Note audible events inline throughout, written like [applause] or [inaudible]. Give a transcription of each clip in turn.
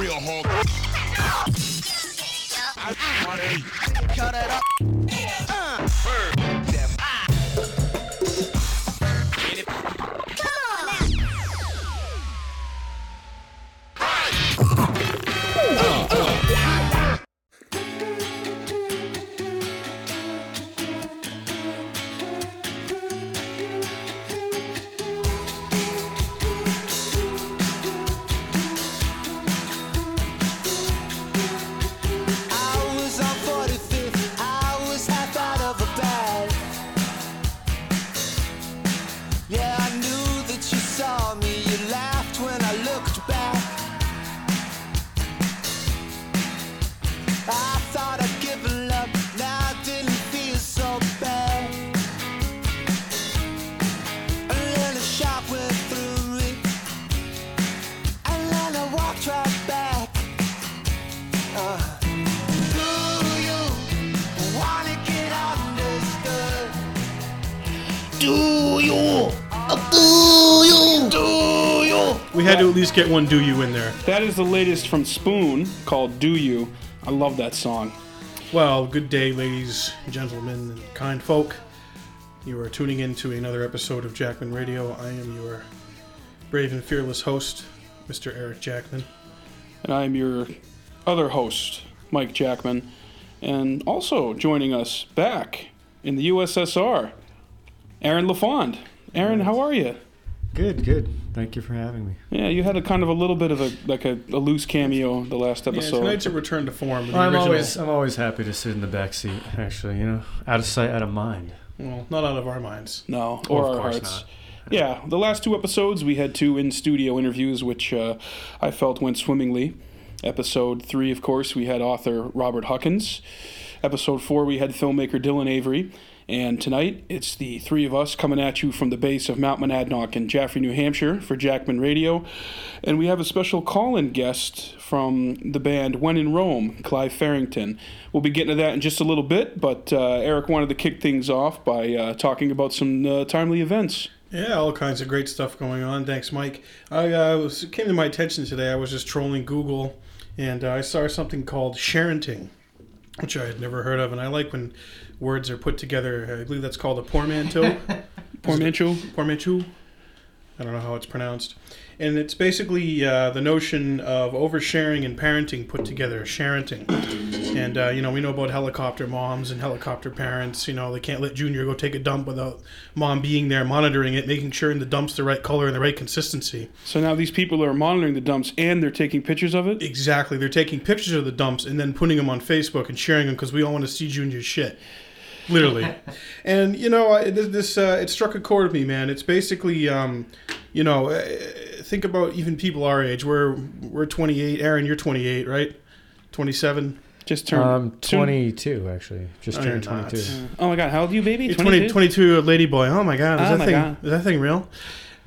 real hard. [laughs] Cut it up. At least get one "Do You" in there. That is the latest from Spoon called Do You. I love that song. Well, good day, ladies, gentlemen, and kind folk. You are tuning in to another episode of Jackman Radio. I am your brave and fearless host, Mr. Eric Jackman. And I'm your other host, Mike Jackman. And also joining us back in the USSR, Aaron LaFond. Aaron, how are you? Good, good. Thank you for having me. Yeah, you had a kind of a little bit of a like a, a loose cameo the last Yeah, episode. tonight's a return to form. The I'm original, always, I'm always happy to sit in the back seat. Actually, you know, out of sight, out of mind. well, not out of our minds. No, or of our course hearts. not. Yeah, the last two episodes we had two in studio interviews, which uh, I felt went swimmingly. Episode three, of course, we had author Robert Huckins. Episode four, we had filmmaker Dylan Avery. And tonight, it's the three of us coming at you from the base of Mount Monadnock in Jaffrey, New Hampshire for Jackman Radio. And we have a special call in guest from the band When in Rome, Clive Farrington. We'll be getting to that in just a little bit, but uh, Eric wanted to kick things off by uh, talking about some uh, timely events. Yeah, all kinds of great stuff going on. Thanks, Mike. I uh, was came to my attention today. I was just trolling Google, and uh, I saw something called sharenting, which I had never heard of. And I like when words are put together. I believe that's called a portmanteau. [laughs] Portmanteau? Portmanteau. I don't know how it's pronounced. And it's basically uh, the notion of oversharing and parenting put together, sharenting. And, uh, you know, we know about helicopter moms and helicopter parents. You know, they can't let Junior go take a dump without mom being there monitoring it, making sure the dump's the right color and the right consistency. So now these people are monitoring the dumps and they're taking pictures of it? Exactly. They're taking pictures of the dumps and then putting them on Facebook and sharing them because we all want to see Junior's shit. Literally. [laughs] and, you know, this, this uh, it struck a chord with me, man. It's basically, um, you know, uh, think about even people our age. We're, we're 28. Aaron, you're 28, right? 27? Just turned. Um, soon- 22 actually. Just No, turned you're not. 22. Oh my god, how old are you, baby? You're 20, 22 lady boy. Oh my god, is Oh that my thing God. is that thing real?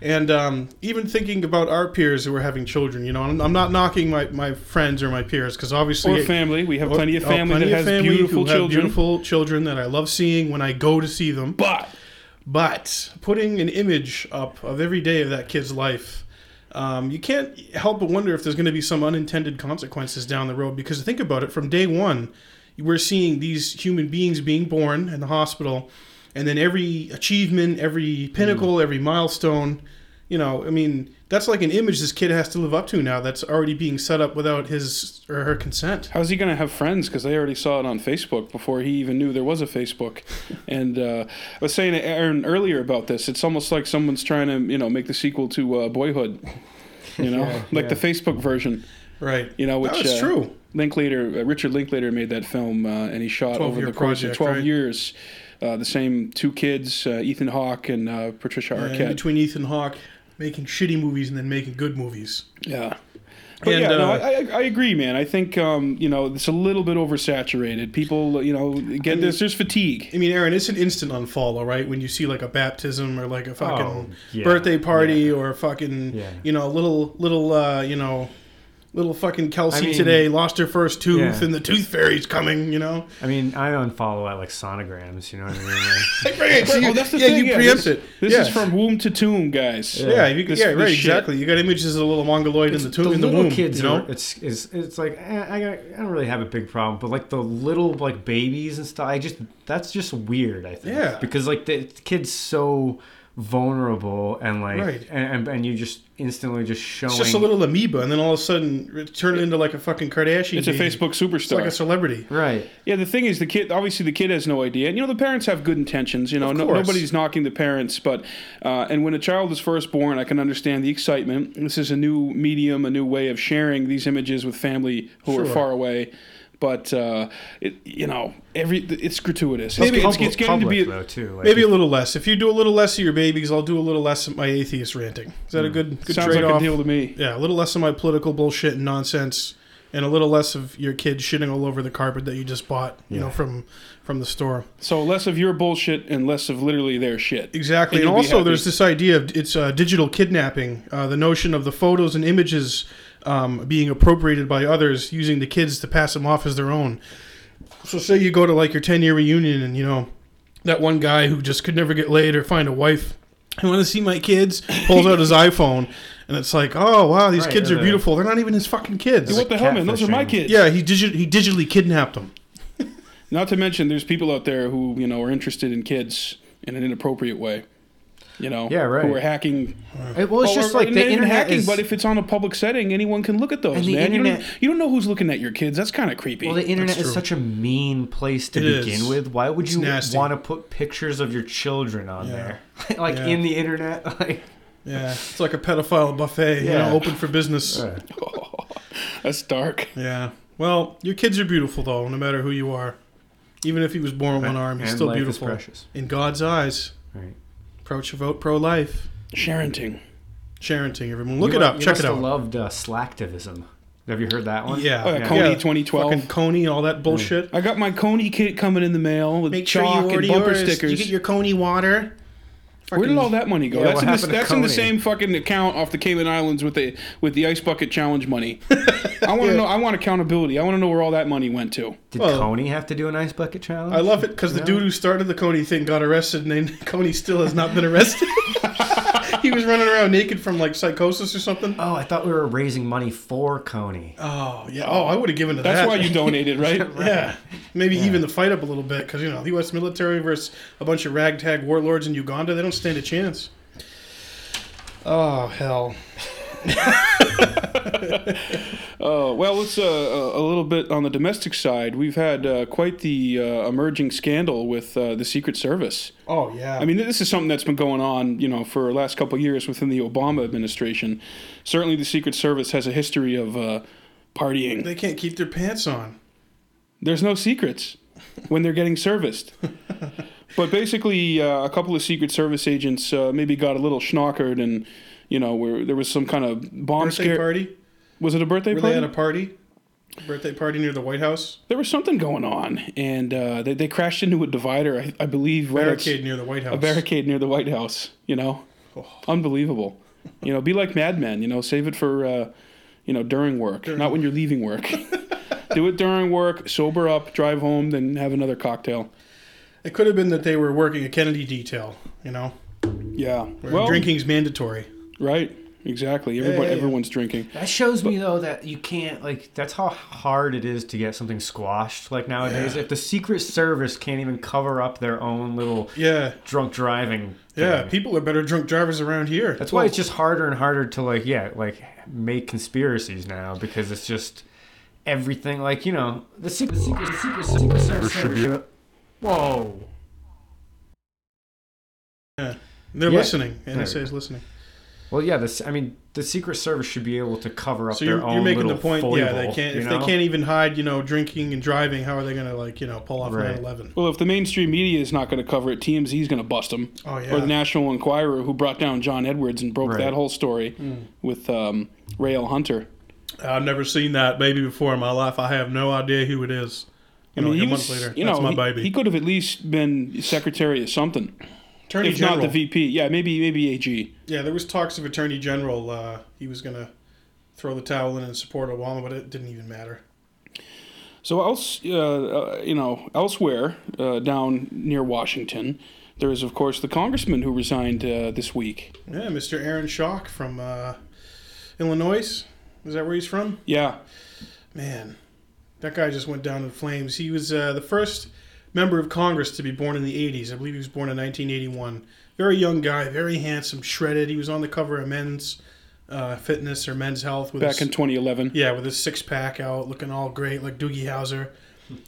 And um, even thinking about our peers who are having children, you know, I'm, I'm not knocking my, my friends or my peers because obviously Or family. We have Oh, plenty of oh, family plenty that has family beautiful children. beautiful children that I love seeing when I go to see them. But But putting an image up of every day of that kid's life, um, you can't help but wonder if there's going to be some unintended consequences down the road. Because think about it, from day one, we're seeing these human beings being born in the hospital, and then every achievement, every pinnacle, every milestone. You know, I mean, that's like an image this kid has to live up to now. That's already being set up without his or her consent. how's he going to have friends? Because they already saw it on Facebook before he even knew there was a Facebook. [laughs] and uh, I was saying to Aaron earlier about this. It's almost like someone's trying to, you know, make the sequel to uh, Boyhood. [laughs] You know, Yeah, like yeah. the Facebook version. Right. You know, which That's uh, true. Linklater, uh, Richard Linklater made that film, uh, and he shot over the course project, of twelve right? years. Uh, the same two kids, uh, Ethan Hawke and uh, Patricia And Arquette. between Ethan Hawke making shitty movies and then making good movies. Yeah. But And, yeah, no, uh, I, I, I agree, man. I think um, you know it's a little bit oversaturated. People, you know, get there's there's fatigue. I mean, Aaron, it's an instant unfollow, right? When you see like a baptism or like a fucking Oh, yeah, birthday party yeah. or a fucking, Yeah. you know, little little, uh, you know, little fucking Kelsey I mean- today lost her first tooth, Yeah. and the tooth fairy's coming. You know, I mean, I unfollow at like sonograms. You know what I mean? Like, [laughs] right? So you, oh, that's the yeah, thing. you yeah, preempt this, it. This yeah. is from womb to tomb, guys. Yeah, you, This- yeah, this right, shit. exactly. You got images of the little mongoloid in the tomb in the womb. kids you know, are it's it's it's like eh, I got, I don't really have a big problem, but like the little like babies and stuff, I just that's just weird. I think Yeah. because like the kid's so vulnerable and like Right. and, and and you just instantly just showing it's just a little amoeba, and then all of a sudden turn it into like a fucking Kardashian. It's a baby. Facebook It's superstar. like a celebrity. right. Yeah, the thing is, the kid obviously the kid has no idea. And, you know, the parents have good intentions. You know, no, nobody's knocking the parents, but uh, and when a child is first born, I can understand the excitement. This is a new medium, a new way of sharing these images with family who are far away. But uh, it, you know, every it's gratuitous. Maybe it's, Public- it's getting to be. public, though too. Like, Maybe a little less. If you do a little less of your babies, I'll do a little less of my atheist ranting. Is that a good good sounds trade like a deal to me. Yeah, a little less of my political bullshit and nonsense, and a little less of your kid shitting all over the carpet that you just bought, you know, from from the store. So less of your bullshit and less of literally their shit. Exactly, And and, also there's this idea of it's uh, digital kidnapping. Uh, the notion of the photos and images um, being appropriated by others, using the kids to pass them off as their own. So, say you go to like your 10 year reunion, and you know that one guy who just could never get laid or find a wife. I want to see my kids. Pulls out his iPhone, and it's like, oh wow, these Right, kids are beautiful. They're not even his fucking kids. what the hell, man? Those are my kids. Yeah, he digi- he digitally kidnapped them. [laughs] Not to mention, there's people out there who you know are interested in kids in an inappropriate way. You know, Yeah, right. Who are hacking. It- well, it's Well, just or- like the internet hacking, is. but if it's on a public setting, anyone can look at those. And the man, you, internet- don't, you don't know who's looking at your kids. That's kind of creepy. well, the internet That's is true. such a mean place to It begin is. with. Why would It's you nasty. want to put pictures of your children on Yeah. there, [laughs] like Yeah. in the internet? [laughs] Like, Yeah, it's like a pedophile buffet, you Yeah. know, open for business. [laughs] That's dark. Yeah. Well, your kids are beautiful though, no matter who you are. Even if he was born with one arm, he's and still life beautiful Is precious. in God's eyes. Right. Pro vote pro life. Sharenting. Sharenting, everyone. Look You it up. Check it have out. loved uh, slacktivism. Have you heard that one? yeah. Oh, yeah, yeah. Kony Yeah. 2012. Fucking Kony and all that bullshit. I got my Kony kit coming in the mail with Make sure chalk you order and bumper yours. stickers. You get your Kony water. Where did all that money go? Yeah, that's in, the, that's in the same fucking account off the Cayman Islands with the with the ice bucket challenge money. [laughs] I want to know. I want accountability. I want to know where all that money went to. Did Well- Kony have to do an ice bucket challenge? I love it because the dude who started the Kony thing got arrested, and then [laughs] Kony still has not been arrested. [laughs] he was running around naked from like psychosis or something. Oh, I thought we were raising money for Kony. Oh yeah. Oh, I would have given to That's that. That's why you [laughs] donated, right? Yeah, maybe even the fight up a little bit because you know the U.S. military versus a bunch of ragtag warlords in Uganda, they don't stand a chance. Oh hell! [laughs] Uh, well, let's uh, a a little bit on the domestic side. We've had uh, quite the uh, emerging scandal with uh, the Secret Service. Oh yeah. I mean, this is something that's been going on, you know, for the last couple of years within the Obama administration. Certainly, the Secret Service has a history of uh, partying. they can't keep their pants on. There's no secrets when they're getting serviced. [laughs] but basically, uh, a couple of Secret Service agents uh, maybe got a little schnockered, and you know, where there was some kind of bomb Birthday scare. party? Was it a birthday Were party? they at a party? Birthday party near the White House? there was something going on, and uh, they, they crashed into a divider. I, I believe right Barricade near the White House. a barricade near the White House. You know, Oh. unbelievable. You know, be like Mad Men. You know, save it for uh, you know during work, not when you're leaving work. [laughs] Do it during work. Sober up, drive home, then have another cocktail. It could have been that they were working a Kennedy detail. You know, Yeah. Well, drinking's mandatory. Right. Exactly. Everybody, Yeah, yeah, yeah. everyone's drinking. That shows me though that you can't like that's how hard it is to get something squashed like nowadays. Yeah. If the Secret Service can't even cover up their own little Yeah, drunk driving. yeah. thing. People are better drunk drivers around here. That's why it's just harder and harder to like yeah, like make conspiracies now because it's just everything like, you know, the secret the secret, the secret, secret service should be Whoa. they're Yeah. listening. NSA is listening. Well, yeah, this I mean, the Secret Service should be able to cover up So their you're, own you're making the little point. yeah, they can't. If know? they can't even hide, you know, drinking and driving, how are they going to like, you know, pull off Right. 9/11? Well, if the mainstream media is not going to cover it, TMZ is going to bust them. Oh yeah. Or the National Enquirer, who brought down John Edwards and broke Right. that whole story with um, Rielle Hunter. I've never seen that baby before in my life. I have no idea who it is. You know, I mean, like he a was, month later, you that's know, my he, baby. he could have at least been secretary of something, Attorney if General. not the VP. Yeah, maybe maybe AG. Yeah, there was talks of Attorney General. Uh, he was gonna throw the towel in and support Obama, but it didn't even matter. So else, uh, uh, you know, elsewhere uh, down near Washington, there is of course the congressman who resigned uh, this week. Yeah, Mr. Aaron Schock from uh, Illinois. Is that where he's from? Yeah, Man, that guy just went down in flames. He was uh, the first member of Congress to be born in the 80s. I believe he was born in 1981. Very young guy, very handsome, shredded. He was on the cover of Men's uh, Fitness or Men's Health with back his, in 2011. yeah, with his six pack out, looking all great like Doogie Howser.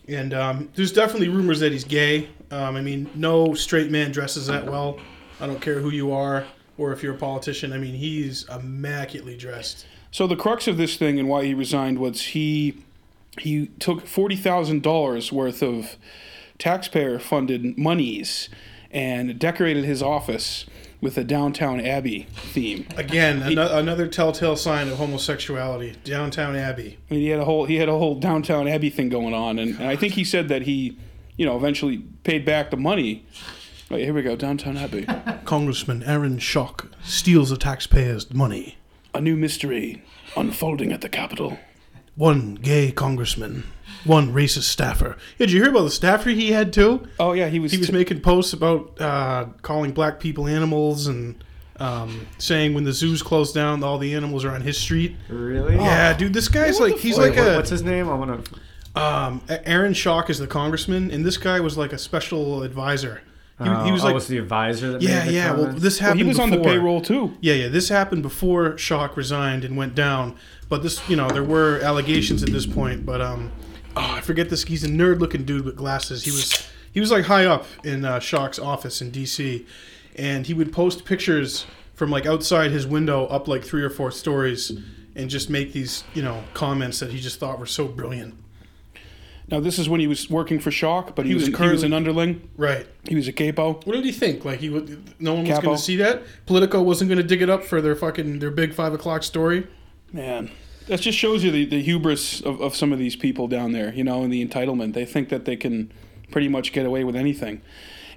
And um, there's definitely rumors that he's gay. Um, I mean, no straight man dresses that well. I don't care who you are or if you're a politician. I mean, he's immaculately dressed. So the crux of this thing and why he resigned was he he took forty thousand dollars worth of taxpayer funded monies and decorated his office with a Downton Abbey theme. Again, ano- another telltale sign of homosexuality. Downton Abbey. I mean, he had a whole he had a whole Downton Abbey thing going on, and, and I think he said that he, you know, eventually paid back the money. Wait, here we go, Downton Abbey. [laughs] Congressman Aaron Schock steals the taxpayers' money. a new mystery unfolding at the Capitol. One gay congressman, one racist staffer. Yeah, did you hear about the staffer he had too? Oh yeah, he was. He was t- making posts about uh, calling black people animals and um, saying when the zoos close down, all the animals are on his street. Really? Yeah, dude, this guy's what like he's Wait, like what- a what's his name? I want to. um, Aaron Schock is the congressman, and this guy was like a special advisor. He, he was oh, like, was the advisor that yeah, made the yeah. Well, comments? this well, happened. he was on the payroll too. Yeah, yeah. This happened before Schock resigned and went down. But this, you know, there were allegations at this point. But um, oh, I forget this. He's a nerd-looking dude with glasses. He was he was like high up in uh, Schock's office in D.C. And he would post pictures from like outside his window up like three or four stories, and just make these you know comments that he just thought were so brilliant. Now this is when he was working for Schock, but he, He was, was an, he was an underling. Right. He was a capo. What did he think? Like he would? No one was going to see that. Politico wasn't going to dig it up for their fucking their big five o'clock story. Man, that just shows you the, the hubris of, of some of these people down there. You know, and the entitlement. They think that they can pretty much get away with anything.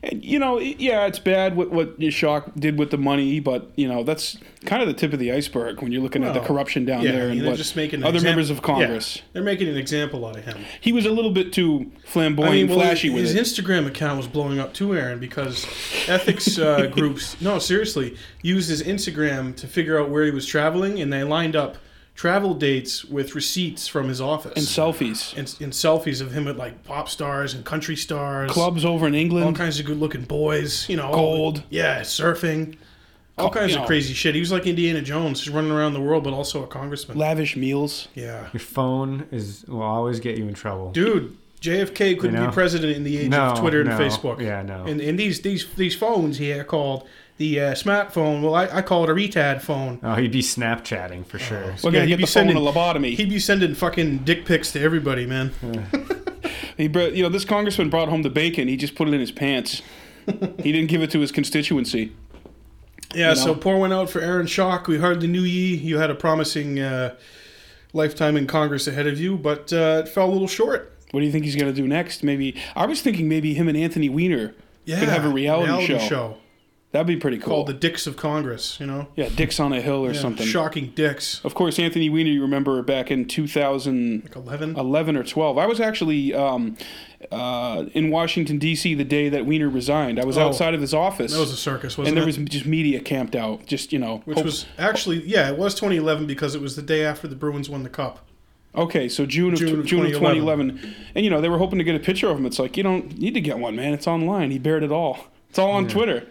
And you know, yeah, it's bad what what Schock did with the money, but you know that's kind of the tip of the iceberg when you're looking at the corruption down yeah, there and what just making an other exam- members of Yeah, Congress. they're making an example out of him. He was a little bit too flamboyant, I mean, well, flashy with his it. Instagram account was blowing up too, Aaron, because ethics uh, [laughs] groups, no, seriously, used his Instagram to figure out where he was traveling, and they lined up travel dates with receipts from his office and selfies. and, and selfies of him with like pop stars and country stars, Clubs over in England, all kinds of good-looking boys, you know, all Gold. the- yeah, surfing, all Co- kinds of know. crazy shit. He was like Indiana Jones, just running around the world, but also a congressman. lavish meals. yeah, Your phone is will always get you in trouble. dude. JFK couldn't know? be president in the age No, of Twitter and no. Facebook. Yeah, no. And, and these these these phones here called the uh, smartphone. Well, I, I call it a retard phone. Oh, he'd be Snapchatting for sure. We're Yeah, he'd get be the phone sending- a lobotomy. He'd be sending fucking dick pics to everybody, man. [laughs] He, brought, you know, this congressman brought home the bacon. He just put it in his pants. he didn't give it to his constituency. [laughs] Yeah, You so know? pour one out for Aaron Schock. We hardly knew ye. You had a promising uh, lifetime in Congress ahead of you, but uh, it fell a little short. What do you think he's gonna do next? Maybe I was thinking maybe him and Anthony Weiner Yeah, could have a reality, show. That'd be pretty cool. called the Dicks of Congress. You know, yeah, Dicks on a Hill or Yeah, something. Shocking dicks. Of course, Anthony Weiner. You remember back in 2011 Like eleven. or 12. I was actually um, uh, in Washington D.C. the day that Weiner resigned. I was Oh. outside of his office. That was a circus, wasn't it? and there it? was just media camped out. Just you know, Which hope- was actually, yeah, it was 2011 because it was the day after the Bruins won the cup. Okay, so June of June of June of 2011. 2011, and you know they were hoping to get a picture of him. It's like you don't need to get one, man. It's online. He bared it all. It's all on Twitter.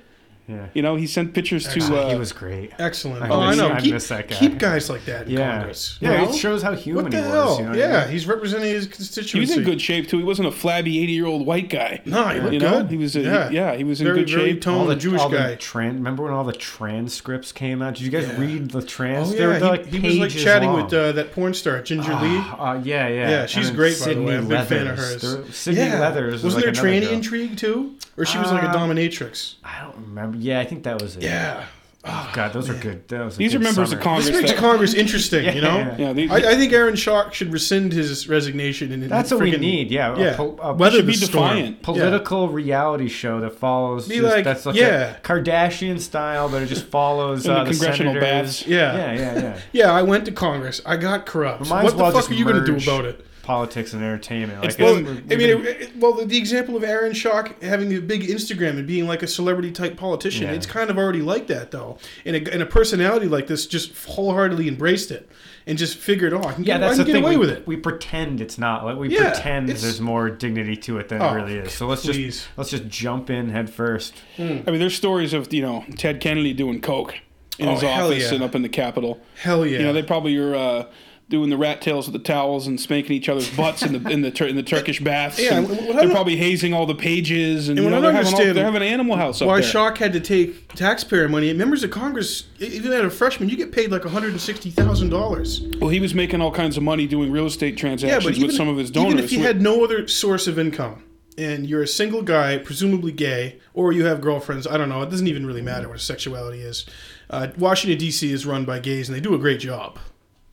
Yeah. You know, he sent pictures to. Ah, Uh, he was great. Excellent. I oh, I know. I keep, miss that guy. keep guys like that in Yeah. Congress. Yeah, you it shows how human What the he was. hell? You know what I yeah, mean? he's representing his he was in good shape too. He wasn't a flabby 80 year old white guy. No, he looked you know, good. he was. A, Yeah. yeah. he was in very, good very shape. toned all the Jewish all guy. The tran- remember when all the transcripts came out? Did you guys Yeah. read the trans? Oh yeah. They were yeah, like he, he was like chatting long. with uh, that porn star Ginger Lee. Uh, yeah, yeah. Yeah, she's great, by the way. I'm a big fan of hers. Sydney. Leathers. was Wasn't there another tranny intrigue too? Or she was like a Uh, dominatrix? I don't remember. Yeah, I think that was it. Yeah. Oh, God, those are good. Those was a These are good members summer. of Congress. This makes that- Congress interesting, you know. Yeah. Yeah, they, I, I think Aaron Schock should rescind his resignation and That's what we friggin- need. Yeah, a Yeah, po- a weather should the be storm. defiant. Yeah. political reality show that follows Be just, like, that's like yeah. a Kardashian style, but it just follows [laughs] In the uh, the congressional senators. baths. Yeah. yeah, yeah, yeah. [laughs] Yeah, I went to Congress. I got corrupt. Might what as well the fuck just are you going to do merge about it? Politics and entertainment. Like, It's Well, I mean, it, it- well, the, the example of Aaron Schock having a big Instagram and being like a celebrity type politician, Yeah. it's kind of already like that though. And a, and a personality like this just wholeheartedly embraced it and just figured, oh, I can yeah, get, I that's can the get thing. away we, with it. we pretend it's not like we Yeah, pretend there's more dignity to it than Oh, it really is. So let's please. just let's just jump in head first. I mean, there's stories of you know Ted Kennedy doing coke in Oh, his office yeah. and up in the Capitol. Hell yeah. You know, they probably are uh, doing the rat tails with the towels and spanking each other's butts in the in the tur- in the Turkish [laughs] baths. Yeah, and what I they're don't- probably hazing all the pages, and, you what know I they're don't having, all, understand they're having an animal house up Why there. Schock had to take taxpayer money. Members of Congress, e- even as a freshman, you get paid like one hundred and sixty thousand dollars. well, he was making all kinds of money doing real estate Yeah, transactions but even, with some of his donors. even if you with- had no other source of income and you're a single guy, presumably gay, or you have girlfriends, I don't know. It doesn't even really matter what sexuality is. Uh, Washington D.C. is run by gays, and they do a great job.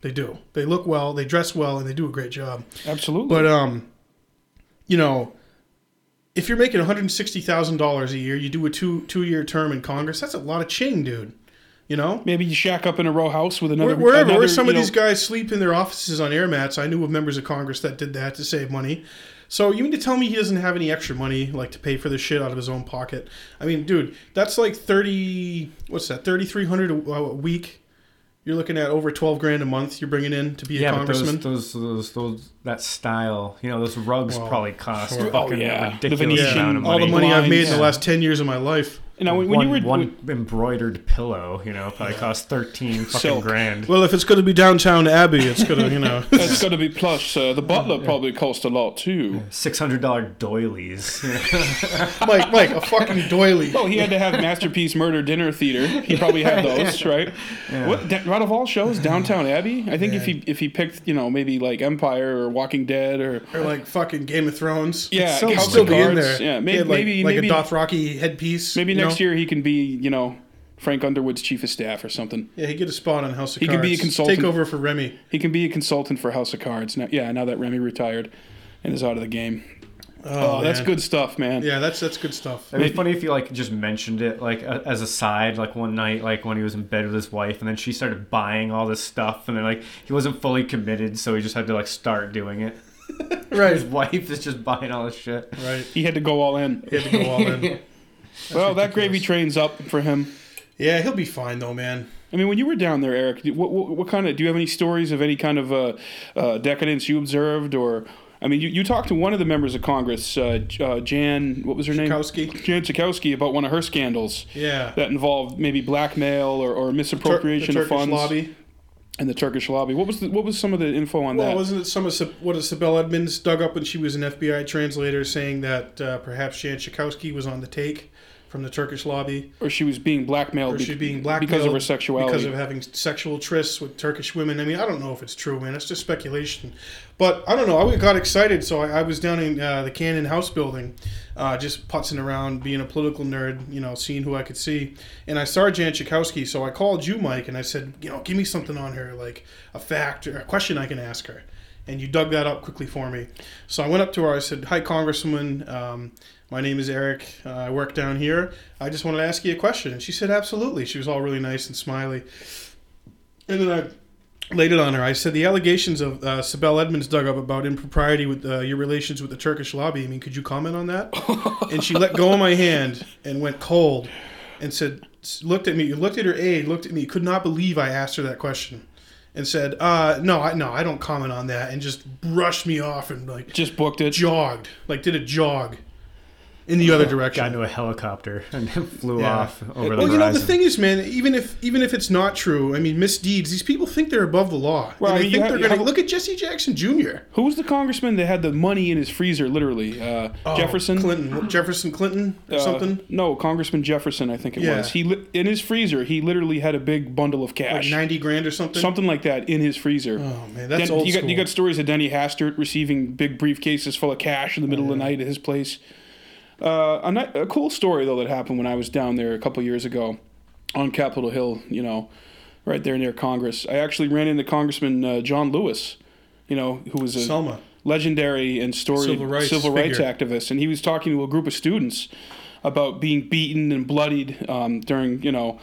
They do. They look well, they dress well, and they do a great job. absolutely. But um, you know, if you're making one hundred sixty thousand dollars a year, you do a two two year term in Congress. That's a lot of ching, dude. You know, Maybe you shack up in a row house with another. Where- wherever another, where some you of know- these guys sleep in their offices on air mats. I knew of members of Congress that did that to save money. So you mean to tell me he doesn't have any extra money like to pay for this shit out of his own pocket? I mean, dude, that's like thirty. What's that? Thirty three hundred a week. You're looking at over twelve grand a month. You're bringing in to be a Yeah, but those, congressman. those those those that style, you know, those rugs Well, probably cost sure. a Oh, fucking yeah. The ridiculous Venetian, amount of all the money I've made in the last ten years of my life. You know, when, when you were one embroidered pillow, you know, probably cost thirteen [laughs] fucking Silk. grand. Well, if it's going to be Downton Abbey, it's going to, you know. [laughs] it's going to be plush. Uh, the butler probably cost a lot too. Six hundred dollar doilies. [laughs] Mike, Mike, a fucking doily. Well, he had to have Masterpiece Murder Dinner Theater. He probably had those, right? What da- out of all shows, Downton Abbey? I think if he if he picked, you know, maybe like Empire or Walking Dead or Or like fucking Game of Thrones. yeah, so House still of be in there. Yeah, maybe had, like, maybe like maybe a Dothraki headpiece. maybe you next year he can be, you know, Frank Underwood's chief of staff or something. Yeah, he get a spot on House of Cards. He Cards. could be a consultant. Take over for Remy. He can be a consultant for House of Cards. Now, yeah, now that Remy retired and is out of the game. Oh, oh that's good stuff, man. Yeah, that's that's good stuff. It'd be funny if you like just mentioned it like a- as a side, like one night, like when he was in bed with his wife, and then she started buying all this stuff, and then like he wasn't fully committed, so he just had to like start doing it. [laughs] Right, his wife is just buying all this shit. right. He had to go all in. He had to go all in. [laughs] well, that gravy train's up for him. Yeah, he'll be fine though, man. I mean, when you were down there, Eric, what, what, what kind of do you have any stories of any kind of uh, uh, decadence you observed, or I mean, you, you talked to one of the members of Congress, uh, uh, Jan, what was her name? Schakowsky. Jan Schakowsky, about one of her scandals Yeah. that involved maybe blackmail or, or misappropriation the of Turkish funds lobby. and the Turkish lobby. What was the, what was some of the info on Well, that? Well, wasn't it some of Sib- what Sibel Edmonds dug up when she was an FBI translator, saying that uh, perhaps Jan Schakowsky was on the take from the Turkish lobby, or she was being blackmailed or she being blackmailed because of her sexuality. because of having sexual trysts with Turkish women. I mean, I don't know if it's true, man. It's just speculation. But I don't know. I got excited, so I, I was down in uh, the Cannon House building, uh, just putzing around, being a political nerd, you know, seeing who I could see. And I saw Jan Schakowsky, so I called you, Mike, and I said, you know, give me something on her, like a fact or a question I can ask her. And you dug that up quickly for me. So I went up to her. I said, "Hi, Congresswoman. Um, my name is Eric. Uh, I work down here. I just wanted to ask you a question." And she said, "Absolutely." She was all really nice and smiley. And then I laid it on her. I said, "The allegations of uh, Sibel Edmonds dug up about impropriety with uh, your relations with the Turkish lobby. I mean, could you comment on that?" [laughs] and she let go of my hand and went cold, and said, looked at me, looked at her aide, looked at me, could not believe I asked her that question. And said, uh, "No, I no, I don't comment on that," and just brushed me off and like Just booked it. jogged, like did a jog in the other direction. Got into a helicopter [laughs] and flew Yeah. off over the well, you know, the thing is, man, even if even if it's not true, I mean, misdeeds. These people think they're above the law. Well, and I mean, think have- they're gonna look at Jesse Jackson Jr. Who was the congressman that had the money in his freezer, literally? Uh, Oh, Jefferson? Clinton, Jefferson Clinton, or Uh, something. No, Congressman Jefferson, I think it Yeah. was. He li- in his freezer, he literally had a big bundle of cash, Like ninety grand or something. something like that, in his freezer. Oh man, that's Then old you school. got you got stories of Denny Hastert receiving big briefcases full of cash in the middle of the night at his place. Uh, a, a cool story though that happened when I was down there a couple years ago. on Capitol Hill, you know, right there near Congress. I actually ran into Congressman uh, John Lewis, you know, who was a Selma. legendary and storied Civil rights civil rights activist, and he was talking to a group of students about being beaten and bloodied um, during, you know,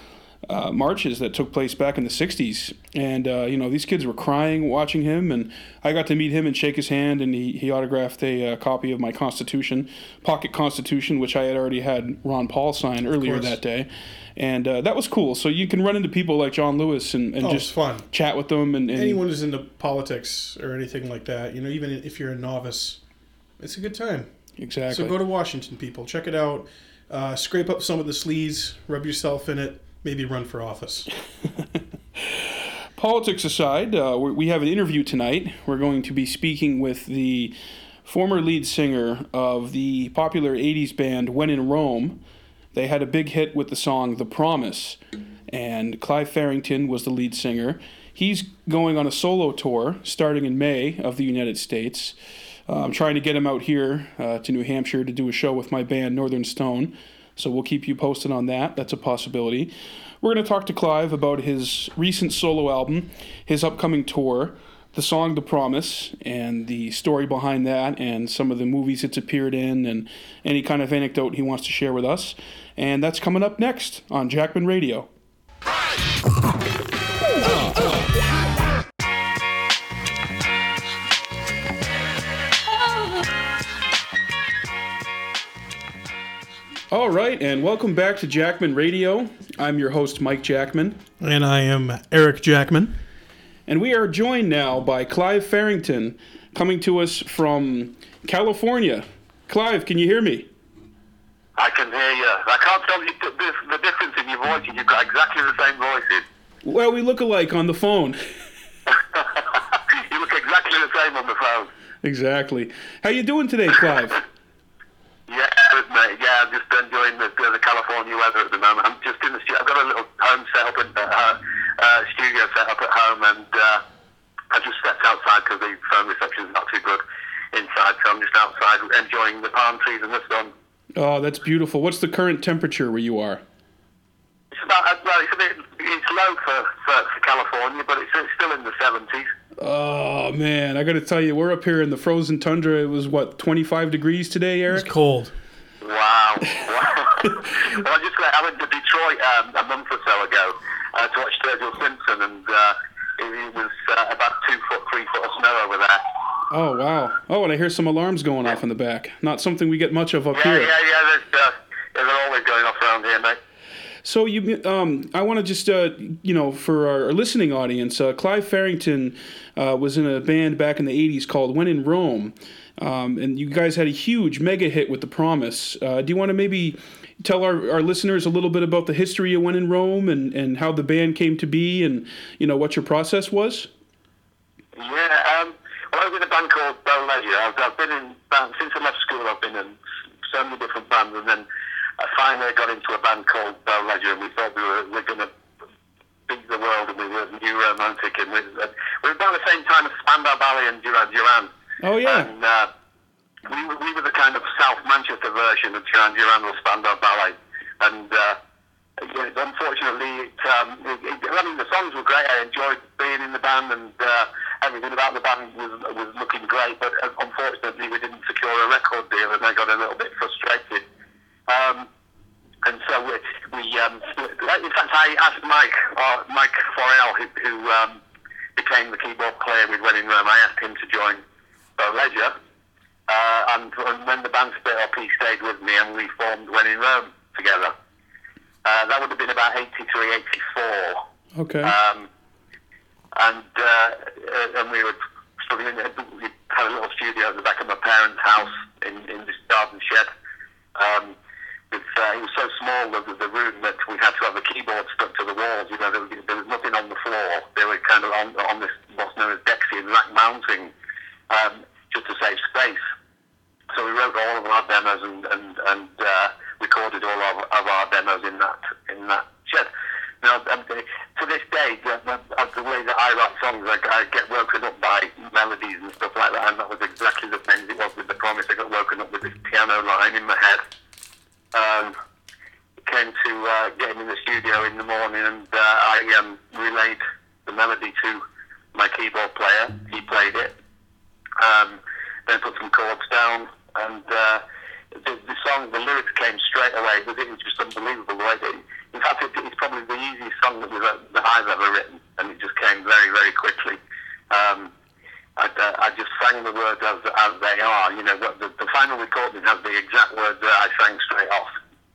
uh, marches that took place back in the 60s. And, uh, you know, these kids were crying watching him. And I got to meet him and shake his hand. And he, he autographed a uh, copy of my Constitution, Pocket Constitution, which I had already had Ron Paul sign earlier that day. And uh, that was cool. So you can run into people like John Lewis and, and Oh, just fun. chat with them. And, and Anyone who's into politics or anything like that, you know, even if you're a novice, it's a good time. exactly. So go to Washington, people. Check it out. Uh, scrape up some of the sleaze, rub yourself in it, maybe run for office. [laughs] Politics aside, uh, we have an interview tonight. We're going to be speaking with the former lead singer of the popular 80s band When in Rome. They had a big hit with the song The Promise, and Clive Farrington was the lead singer. He's going on a solo tour starting in May of the United States. I'm trying to get him out here uh, to New Hampshire to do a show with my band Northern Stone. So we'll keep you posted on that. That's a possibility. We're going to talk to Clive about his recent solo album, his upcoming tour, the song The Promise, and the story behind that, and some of the movies it's appeared in, and any kind of anecdote he wants to share with us. And that's coming up next on Jackman Radio. [laughs] All right, and welcome back to Jackman Radio. I'm your host, Mike Jackman. And I am Eric Jackman. And we are joined now by Clive Farrington, coming to us from California. Clive, can you hear me? I can hear you. I can't tell you the, the, the difference in your voices. You've got exactly the same voices. Well, we look alike on the phone. [laughs] [laughs] you look exactly the same on the phone. exactly. How you doing today, Clive? [laughs] Yeah, good mate. Yeah, I'm just enjoying the, the weather at the moment. I'm just in the studio. I've got a little home set up, at, uh, uh, studio set up at home, and uh, I just stepped outside because the phone reception's not too good inside. So I'm just outside enjoying the palm trees and the sun. Oh, that's beautiful. What's the current temperature where you are? It's about uh, well, it's a bit it's low for, for, for California, but it's, it's still in the 70s. Oh man, I got to tell you, we're up here in the frozen tundra. It was what 25 degrees today, Eric. It's cold. Wow. [laughs] wow. well, I just I went to Detroit um, a month or so ago uh, to watch Sturgill Simpson, and uh, it, was uh, about two foot, three foot of snow over there. Oh wow. Oh, and I hear some alarms going off in the back. Not something we get much of up Yeah, here. yeah, yeah. There's, uh, yeah, they're always going off around here, mate. So you, um, I want to just, uh, you know, for our listening audience, uh, Clive Farrington uh, was in a band back in the '80s called When in Rome, um, and you guys had a huge mega hit with The Promise. Uh, do you want to maybe tell our, our listeners a little bit about the history of When in Rome and, and how the band came to be, and you know what your process was? Yeah, um, well, I was in a band called Bow Leisure. I've, I've been in band since I left school. I've been in so many different bands, and then I finally got into a band called Bow Leisure, and we thought we were, we were going to beat the world, and we were new romantic, and we, uh, we were about the same time as Spandau Ballet and Duran Duran. Oh yeah. And uh, we, were, we were the kind of South Manchester version of Duran Duran or Spandau Ballet. And uh, yeah, unfortunately, it, um, it, it, I mean, the songs were great. I enjoyed being in the band, and uh, everything about the band was, was looking great. But uh, unfortunately, we didn't secure a record deal, and I got a little bit frustrated. Um, and so we, we um, in fact, I asked Mike, uh, Mike Forel, who, who um, became the keyboard player with When in Rome, I asked him to join Bow Leisure. Uh, and, and when the band split up, he stayed with me and we formed When in Rome together. Uh, that would have been about 83, 84. Okay. Um, and uh, uh, and we were struggling. We had a little studio at the back of my parents' house in, in this garden shed. Um, with, uh, it was so small the, the room that we had to have a keyboard stuck to the walls. You know, there, was- there was nothing on the floor. They were kind of on, on this what's known as Dexian rack mounting, um, just to save space. So we wrote all of our demos and, and, and uh, recorded all of, of, our demos in that in that shed. Now, um, to this day, the, the, the way that I write songs, I, I get woken up by melodies and stuff like that, and that was exactly the same it was with The Promise. I got woken up with this piano line in my head. Um, came to uh, getting in the studio in the morning, and uh, I um, relayed the melody to my keyboard player. He played it, then put some chords down, and uh, the, the song, the lyrics came straight away. It was, it was just unbelievable the way that. In fact, it, it's probably the easiest song that, we've, that I've ever written, and it just came very, very quickly. Um, I, uh, I just sang the words as, as they are. You know, the, the final recording has the exact words that I sang straight off.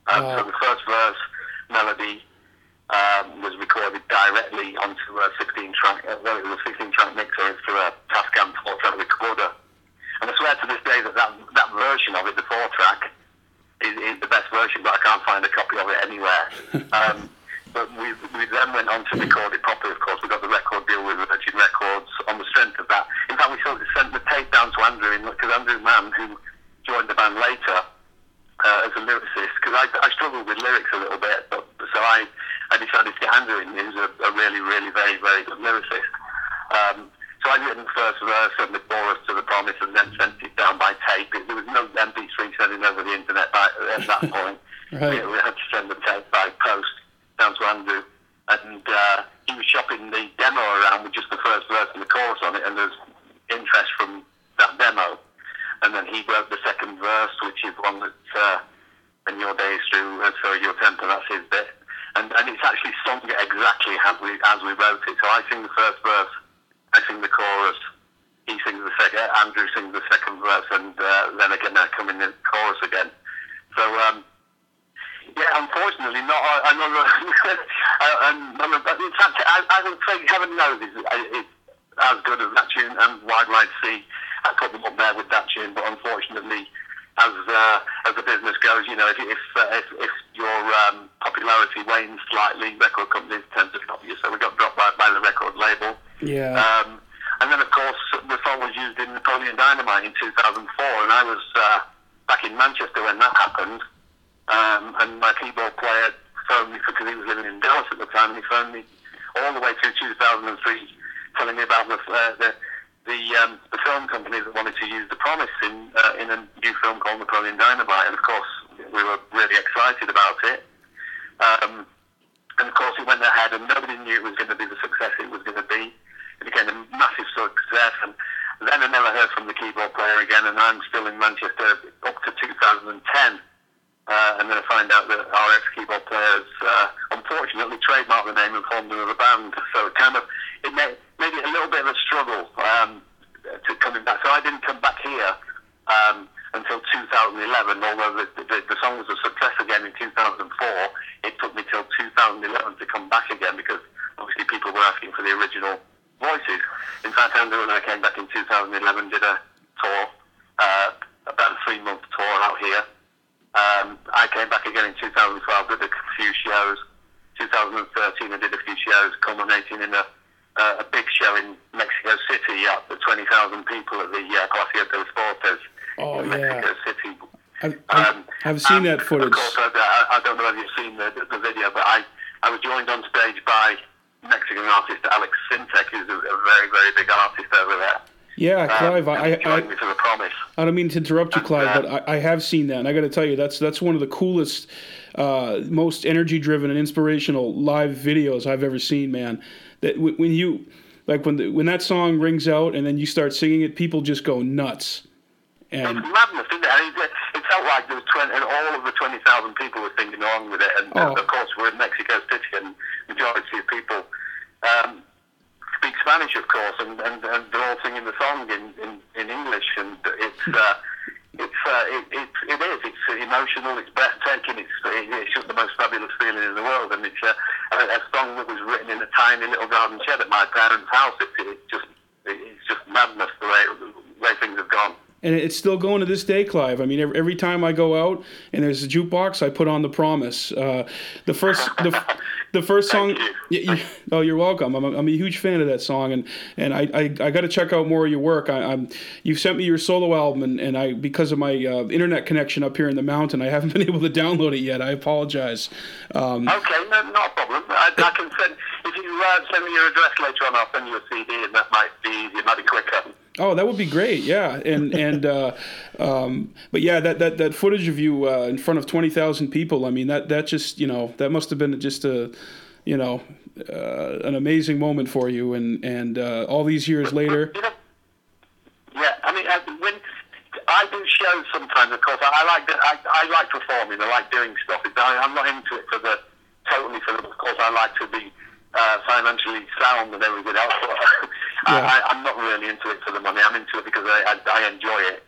Um, Wow. So the first verse melody um, was recorded directly onto a 16 track, uh, well, it was a 16 track mixer into a of course, we were really excited about it. Um, and of course, it went ahead, and nobody knew it was going to be the success it was going to be. It became a massive success, and then I never heard from the keyboard player again. And I'm still in Manchester up to 2010. Uh, and then I find out that our ex-keyboard players uh, unfortunately trademarked the name and formed another band. So it kind of it made, made it a little bit of a struggle um, to coming back. So I didn't come back here um, until 2011. Although the, the, the song was a success again in 2004, it took me till 2011 to come back again because obviously people were asking for the original voices. In fact, Andrew and I came back in 2011, did a tour, uh, about a three-month tour out here. Um, I came back again in 2012, did a few shows. 2013, I did a few shows, culminating in a, uh, a big show in Mexico City up to 20,000 people at the uh, Palacio de los Deportes Oh, in yeah. Mexico City. I've, I've, Um, I've seen that footage. Of course, I, I don't know if you've seen the, the video, but I, I was joined on stage by Mexican artist Alex Syntek, who's a, a very, very big artist over there. Yeah, Um, Clive. I, I, me for the promise. I don't mean to interrupt you, Clive, Uh, but I, I have seen that, and I got to tell you, that's that's one of the coolest, uh, most energy-driven and inspirational live videos I've ever seen, man. That when you, like when the, when that song rings out and then you start singing it, people just go nuts. It's madness, isn't it? And it, it felt like there was 20, and all of the 20,000 people were singing along with it. And Oh. of course, we're in Mexico City, and majority of people um, speak Spanish, of course, and, and, and they're all singing the song in, in, in English. And it's uh, it's uh, it, it, it is. It's emotional. It's breathtaking. It's it's just the most fabulous feeling in the world. And it's uh, a, a song that was written in a tiny little garden shed at my parents' house. It, it's just it's just madness the way the way things have gone. And it's still going to this day, Clive. I mean, every, every time I go out and there's a jukebox, I put on the Promise. Uh, the first the, the first song. Thank y- y- oh, you're welcome. I'm a, I'm a huge fan of that song, and and I I, I got to check out more of your work. I, I'm you've sent me your solo album, and, and I because of my uh, internet connection up here in the mountain, I haven't [laughs] been able to download it yet. I apologize. Um, Okay, no, not a problem. I, I can send if you uh, send me your address later on. I'll send you a CD, and that might be easier, it might be quicker. Oh, that would be great. Yeah, and [laughs] and uh, um, but yeah, that that that footage of you uh, in front of twenty thousand people. I mean, that that just you know that must have been just a you know uh, an amazing moment for you. And and uh, all these years later, You know, yeah, I mean, I, when I do shows sometimes, of course, I, I like I, I like performing. I like doing stuff. It's, I, I'm not into it for the totally for the. Of course, I like to be uh, financially sound and everything else. But [laughs] I, Yeah. I'm not really into it for the money. I'm into it because I, I, I enjoy it.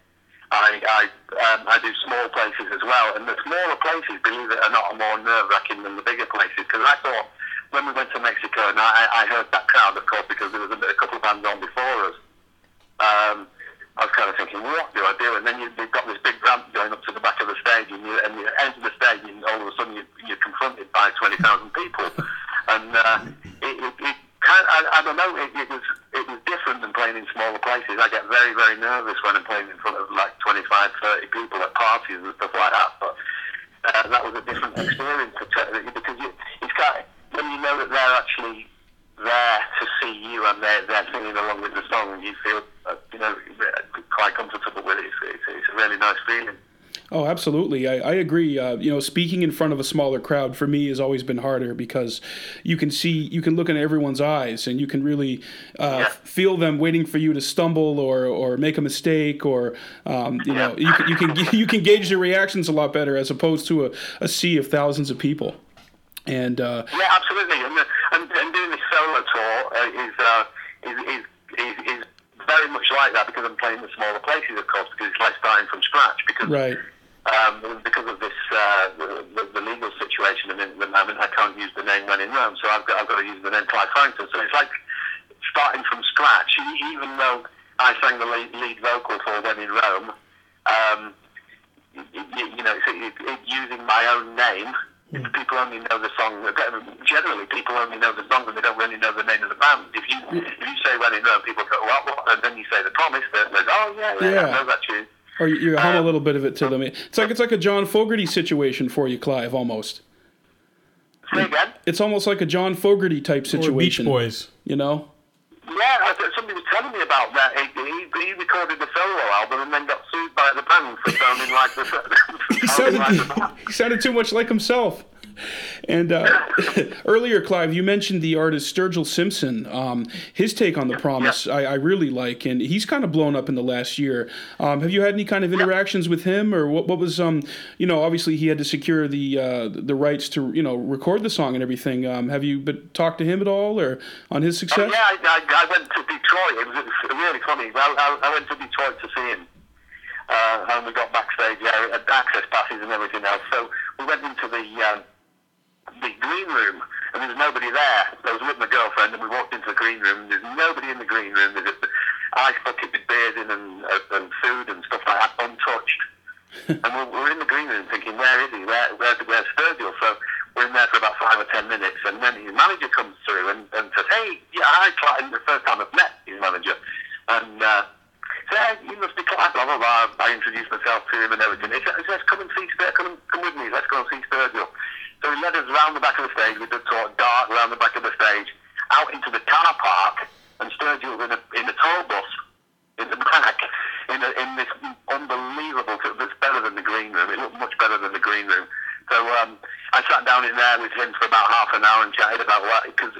I I, um, I do small places as well, and the smaller places, believe it or not, are more nerve wracking than the bigger places. Because I thought when we went to Mexico, and I, I heard that crowd, of course, because there was a, a couple of bands on before us. Um, I was kind of thinking, what do I do? And then you, you've got this big ramp going up to the back of the stage, and you, and you enter the stage, and all of a sudden you, you're confronted by 20,000 people. And uh, it, it, it kind I, I don't know, it, it was it was different than playing in smaller places. I get very, very nervous when I'm playing in front of like 25, 30 people at parties and stuff like that. But uh, that was a different experience because you, it's kind of, when you know that they're actually there to see you and they're, they're singing along with the song, you feel uh, you know quite comfortable with it. It's, it's, it's a really nice feeling. Oh, absolutely. I, I agree. Uh, you know, speaking in front of a smaller crowd for me has always been harder because you can see, you can look in everyone's eyes and you can really uh, Yeah. feel them waiting for you to stumble or, or make a mistake or, um, you know, you can, you can, [laughs] you can gauge their reactions a lot better as opposed to a, a sea of thousands of people. And, uh, Yeah, absolutely. And, uh, and, and doing this solo tour uh, is, uh, is, is, is, is very much like that because I'm playing the smaller places, of course, because it's like starting from scratch. Because right. um, because of this uh, the, the, the legal situation and at the moment I can't use the name when in Rome, so I've got, I've got to use the name Clive Farrington. So it's like starting from scratch, even though I sang the lead, lead vocal for When in Rome. Um, you, you know, it's, it, it, using my own name. If people only know the song, generally people only know the song and they don't really know the name of the band. If you if you say When in Rome, people go, what, what? And then you say The Promise, they're like, oh yeah, yeah, Yeah. I know that tune. Or you, you hum a Um, little bit of it to them. It's like, it's like a John Fogerty situation for you, Clive, almost. Say again? It's almost like a John Fogerty type Or Beach. Boys. You know? Yeah, I th- somebody was telling me about that. He, he, he recorded the solo album and then got sued by the band for sounding like the. [laughs] he sounded like the [laughs] he sounded too much like himself. And uh, [laughs] earlier, Clive, you mentioned the artist Sturgill Simpson. Um, his take on the promise, I, I really like, and he's kind of blown up in the last year. Um, have you had any kind of interactions with him, or what? What was um, you know, obviously he had to secure the uh, the rights to you know record the song and everything. Um, have you but talked to him at all, or on his Oh, success? yeah, I, I, I went to Detroit. It was, it was really funny. Well, I, I went to Detroit to see him. Uh, and we got backstage, yeah, had access passes and everything else. So we went into the um, the green room, and there was nobody there. I was with my girlfriend, and we walked into the green room, and there's nobody in the green room. There's a ice bucket with beers in and, uh, and food and stuff like that, untouched. [laughs] and we're, we're in the green room thinking, where is he? Where, where, where's Sturgill? So we're in there for about five or ten minutes, and then his manager comes through and, and says, hey, yeah, hi, Clive. The first time I've met his manager. And uh, said, hey, you must be Clive, blah, blah, blah. I introduced myself to him and everything. He says, come and see Sturgill, come, come with me, let's go and see Sturgill. So he led us stage with the sort of dark round the back of the stage, out into the car park, and Sturgill was in a, in a tour bus in the back in, a, in this unbelievable. It's better than the green room. It looked much better than the green room. So um, I sat down in there with him for about half an hour and chatted about what because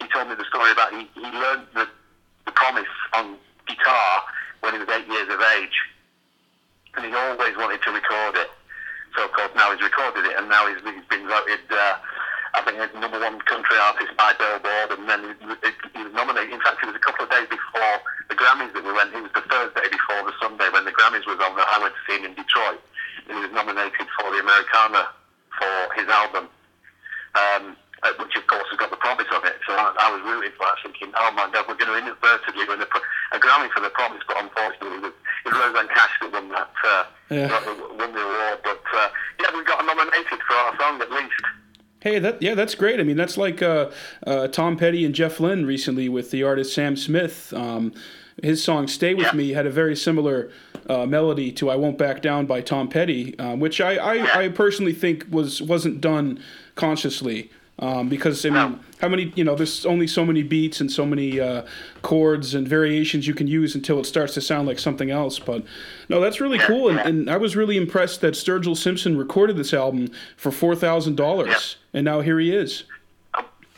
he told me the story about he, he learned the, the promise on guitar when he was eight years of age, and he always wanted to record it. So of course now he's recorded it, and now he's, he's been voted. Uh, I think as number one country artist by Billboard, and then he, he, he was nominated. In fact, it was a couple of days before the Grammys that we went. It was the Thursday before the Sunday when the Grammys was on. That I went to see him in Detroit. And he was nominated for the Americana for his album, um, uh, which of course has got the promise on it. So I, I was rooting for that, thinking, oh my God, we're going to inadvertently win a, pro- a Grammy for the promise, but unfortunately, it was, it was Rosanne Cash that won that, uh, Yeah. got the- won the award. But uh, yeah, we got nominated for our song at least. Hey, that yeah, that's great. I mean, that's like uh, uh, Tom Petty and Jeff Lynne recently with the artist Sam Smith. Um, his song "Stay with Yeah. Me" had a very similar uh, melody to "I Won't Back Down" by Tom Petty, um, which I, I, I personally think was wasn't done consciously. Um, because I mean, how many you know? There's only so many beats and so many uh, chords and variations you can use until it starts to sound like something else. But no, that's really cool, and, and I was really impressed that Sturgill Simpson recorded this album for four thousand dollars, and now here he is.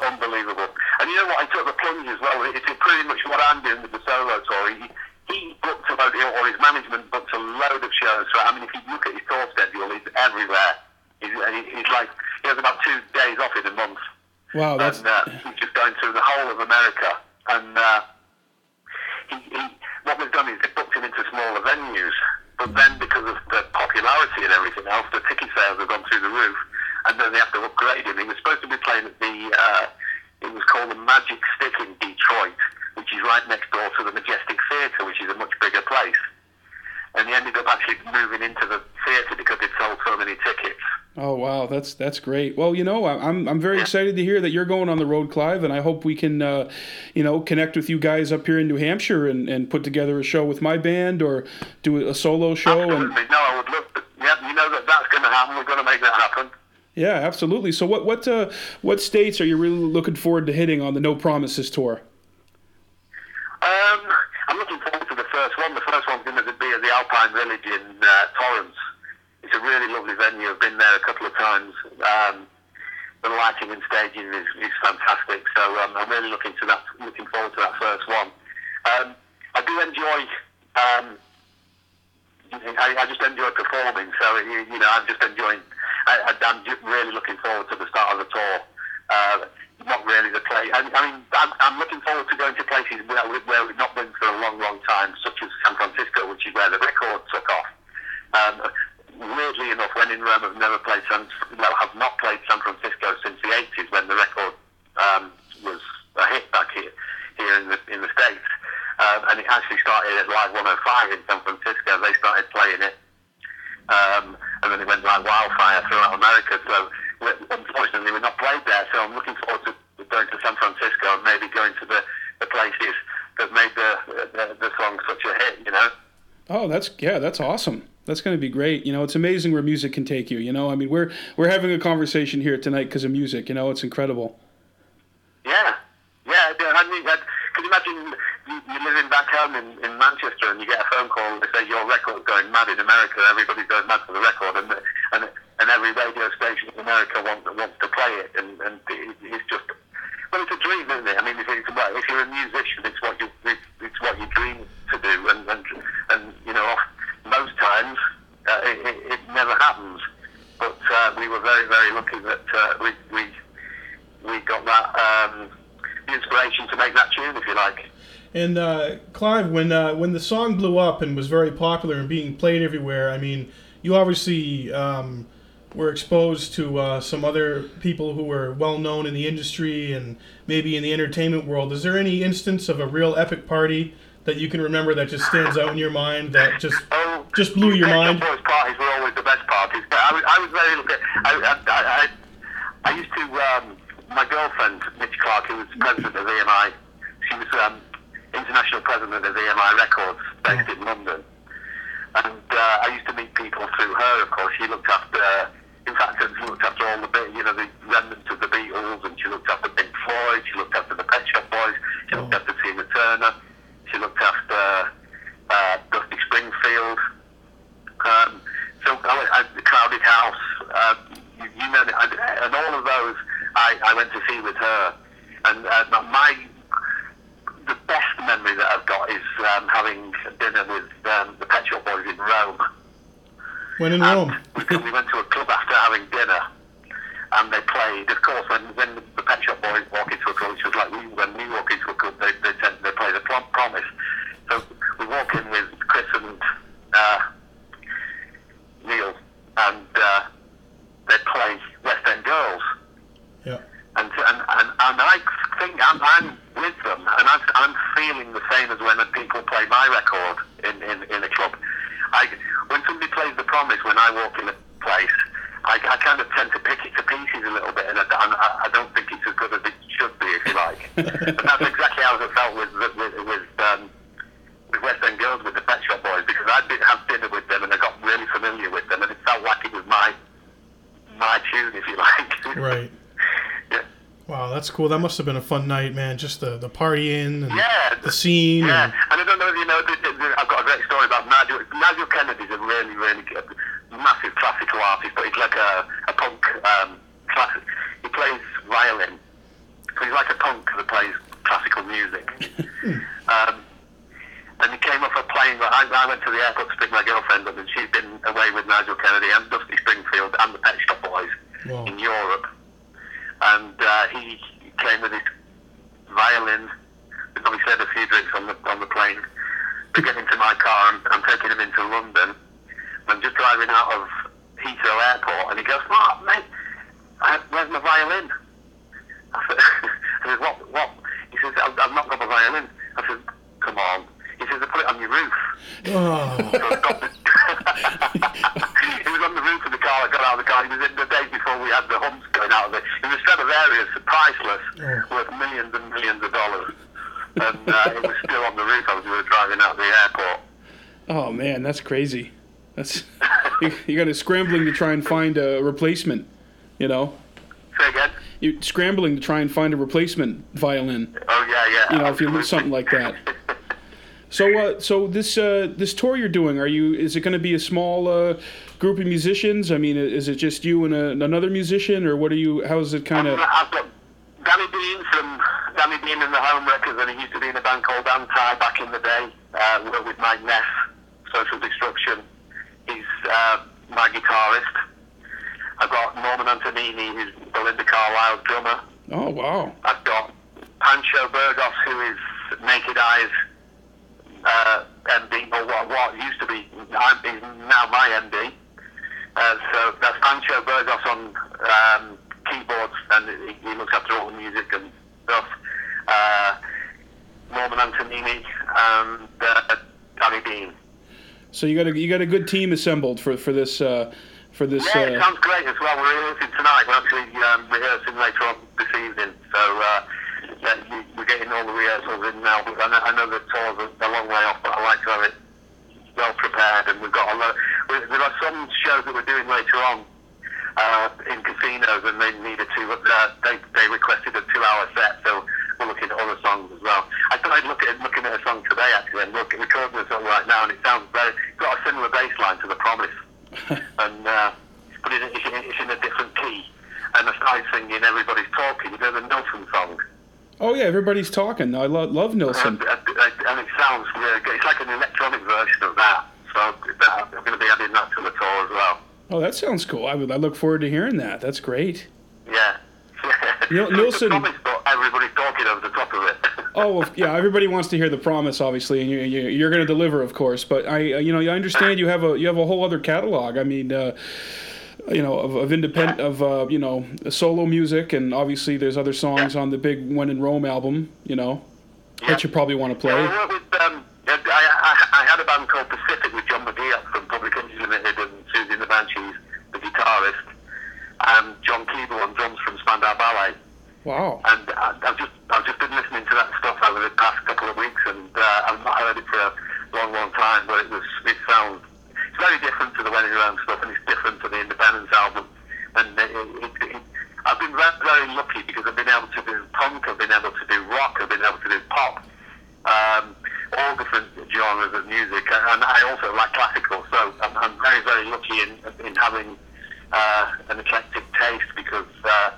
Unbelievable. And you know what? I took the plunge as well. It's pretty much what I'm doing with the solo tour. He, he booked about it, or his management booked a load of shows. So I mean, if you look at his tour schedule, he's everywhere. He's, he's like he has about two days off in a month, Wow, that's and uh, he's just going through the whole of America. And uh, he, he, what they've done is they booked him into smaller venues, but then because of the popularity and everything else, the ticket sales have gone through the roof, and then they have to upgrade him. He was supposed to be playing at the, uh, it was called the Magic Stick in Detroit, which is right next door to the Majestic Theatre, which is a much bigger place. And he ended up actually moving into the theatre because it sold so many tickets. Oh wow, that's that's great. Well, you know, I'm I'm very excited to hear that you're going on the road, Clive, and I hope we can, uh, you know, connect with you guys up here in New Hampshire and, and put together a show with my band or do a solo show. And Absolutely. No, I would love to. Yeah, you know that that's going to happen. We're going to make that happen. yeah, absolutely. So what what uh, what states are you really looking forward to hitting on the No Promises tour? Um, I'm looking forward to the first one. The first one's going to be at the Alpine Village in uh, Torrance. It's a really lovely venue. I've been there a couple of times. Um, the lighting and staging is, is fantastic. So um, I'm really looking to that. Looking forward to that first one. Um, I do enjoy. Um, I, I just enjoy performing. So you, you know, I'm just enjoying. I, I, I'm just really looking forward to the start of the tour. Uh, not really the play. I, I mean, I'm, I'm looking forward to going to places where, we- where we've not been for a long, long time, such as San Francisco, which is where the record took off. Um, weirdly enough, when in Rome, I've never played San, well, have not played San Francisco since the 80s when the record um, was a hit back here, here in the in the states. Um, and it actually started at Live 105 in San Francisco. They started playing it um, and then it went like wildfire throughout America. So we- unfortunately, we're not played there. So I'm looking forward to going to San Francisco and maybe going to the, the places that made the, the the song such a hit. You know. Oh, that's yeah, that's awesome. That's going to be great. You know, it's amazing where music can take you. You know, I mean, we're we're having a conversation here tonight because of music. You know, it's incredible. Yeah, yeah. I mean, that, can you imagine you, you're living back home in, in Manchester and you get a phone call and they say your record's going mad in America. Everybody's going mad for the record, and and and every radio station in America wants wants to play it, and and it, it's just well, it's a dream, isn't it? I mean, if, it's, well, if you're a musician, it's what you it's, it's what you dream to do, and and and you know, most times uh, it, it, it never happens. But uh, we were very very lucky that uh, we we we got that um, the inspiration to make that tune, if you like. And uh, Clive, when uh, when the song blew up and was very popular and being played everywhere, I mean, you obviously um, were exposed to uh, some other people who were well known in the industry and maybe in the entertainment world. Is there any instance of a real epic party that you can remember that just stands out in your mind that just Oh, just blew your mind? Boys parties were always the best parties. But I was, I was very lucky. I, I, I, I, used to. Um, my girlfriend, Mitch Clark, who was president of EMI, she was um, international president of EMI Records, based in London. And uh, I used to meet people through her. Of course, she looked after. In fact, she looked after all the, you know, the remnants of the Beatles, and she looked after Pink Floyd. She looked after the Pet Shop Boys. She looked after Tina Turner. She looked after uh, Dusty Springfield. Um, so I, I, the Crowded House, uh, you, you know, and, and all of those I, I went to see with her. And uh, my the best memory that I've got is um, having dinner with um, the Pet Shop Boys in Rome. When in And Rome? we, we went to a club after having dinner, and they played. Of course, when when the Pet Shop Boys walk into a club, it's just like we, when we walk into a club, they they, tend, they play the Prom- Promise. So we walk in with Chris and uh, Neil, and uh, they play West End Girls. Yeah. And, and, and, and I think I'm, I'm with them, and I'm, I'm feeling the same as when people play my record in, in, in a club. I, when somebody plays The Promise, when I walk in a place, I, I kind of tend to pick it to pieces a little bit, and I, I, I don't think it's as good as it should be, if you like. and that's exactly how it felt with with, with, um, with West End Girls, with the Pet Shop Boys, because I did have dinner with them, and I got really familiar with them, and it felt like it was my my tune, if you like. Right. yeah. Wow, that's cool. That must have been a fun night, man. Just the the partying and Yeah, the scene. Yeah, And, and I don't know if you know, th- th- th- I've got a great story about Nigel. Nigel Kennedy's a really, really good, massive classical artist, but he's like a, a punk um, classic. He plays violin, so he's like a punk that plays classical music. um, and he came up for playing. I, I went to to the airport to pick my girlfriend up, and she'd been away with Nigel Kennedy and Dusty Springfield and the Pet Shop Boys Wow. in Europe. And uh, he came with his violin. We probably said a few drinks on the on the plane to get into my car. and I'm taking him into London. I'm just driving out of Heathrow Airport, and he goes, "What, mate? I, where's my violin?" I said, I said, "What? What?" He says, "I've, I've not got my violin." I said, "Come on." He says, "I put it on your roof." Oh, So I stopped it. he was on the roof of the car. I got out of the car. He was in the days before we had the humps going out of it. It was Stradivarius, priceless, worth millions and millions of dollars. And uh, it was still on the roof as we were driving out of the airport. Oh man, that's crazy. That's [laughs] you, you got to scrambling to try and find a replacement. You know, Say again? you're scrambling to try and find a replacement violin. Oh yeah, yeah. You know, if you lose something like that. So, uh, so this uh, this tour you're doing, are you? Is it going to be a small uh, group of musicians? I mean, is it just you and a, another musician, or what are you? How is it kind of? I've got Danny Dean from Danny Dean and the Home Wreckers, and he used to be in a band called Anti back in the day. Uh, worked with Mike Ness, Social Distortion. He's uh, my guitarist. I've got Norman Antonini, who's Belinda Carlisle's drummer. Oh wow! I've got Pancho Burgos, who is Naked Eyes uh, MD, or what, what used to be, I'm, he's now my MD. Uh, so that's Pancho Burgos on um, keyboards, and he, he looks after all the music and stuff. Uh, Norman Antonini and uh, Danny Dean. So you got a you got a good team assembled for for this uh, for this. Yeah, it Uh, sounds great as well. We're rehearsing tonight. We're actually um, rehearsing later on this evening. So uh, yeah, we're getting all the rehearsals in now. But I know, I know the tour's a, a long way off, but I like to have it well prepared. And we've got a lot. we- There are some shows that we're doing later on uh, in casinos, and they needed to. Uh, they they requested a two-hour set, so we're looking at other songs as well. I started looking at looking at a song today actually, and look, recording a song right now, and it sounds very got a similar bass line to The Promise, [laughs] and uh, but it, it's, in, it's in a different key. And I started singing "Everybody's Talking," you know the Nilsson song, oh yeah, everybody's talking. I lo- love Nilsson. and, and, and it sounds really good. It's like an electronic version of that. So that, I'm going to be adding that to the tour as well. Oh, that sounds cool. I would. I look forward to hearing that. That's great. Yeah. Nil- So [laughs] Nilsson- The promise, but everybody's talking over the top of it. [laughs] Oh yeah. Everybody wants to hear the promise, obviously, and you, you, you're going to deliver, of course. But I, uh, you know, I understand you have a you have a whole other catalog. I mean, uh, you know, of, of independent of uh, you know solo music, and obviously there's other songs on the big When in Rome album. You know, that you probably want to Yeah, play. I with, um, I, I, I had a band called Pacific with John McGee from Public Image Limited and Siouxsie the Banshees, the guitarist, and John Keeble on drums from Spandau Ballet. Wow. And I, I've just I've just been listening to that stuff over the past couple of weeks, and uh, I've not heard it for a long, long time. But it was it sounds it's very different to the When in Rome stuff, and it's different to the Independence album. And it, it, it, I've been very, very lucky because I've been able to do punk, I've been able to do rock, I've been able to do pop, um, all different genres of music, and I also like classical. So I'm, I'm very, very lucky in in having uh, an eclectic taste because. Uh,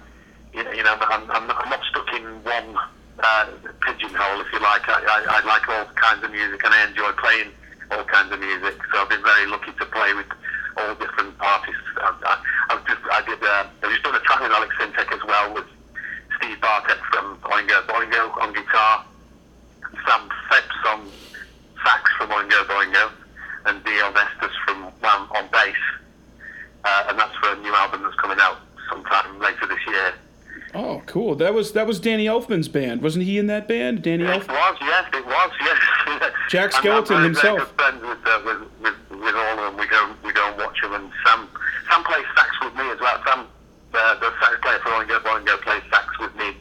you know, I'm, I'm, I'm not stuck in one uh, pigeonhole, if you like. I, I, I like all kinds of music and I enjoy playing all kinds of music. So I've been very lucky to play with all different artists. I, I, I've just, I did, uh, I've just done a track with Alex Syntek as well with Steve Bartek from Oingo Boingo on guitar, Sam Phipps on sax from Oingo Boingo, and Deon Estus from Wham on bass. Uh, and that's for a new album that's coming out sometime later this year. Oh, cool. That was that was Danny Elfman's band, wasn't he in that band? Danny It Elf. was, yes, it was, yes. [laughs] Jack I'm- Skeleton I'm very, himself. Good friends with, uh, with, with, with all of them. We go, we go and watch them, and Sam, Sam plays sax with me as well. Sam, uh, the sax player for Oingo Boingo, plays sax with me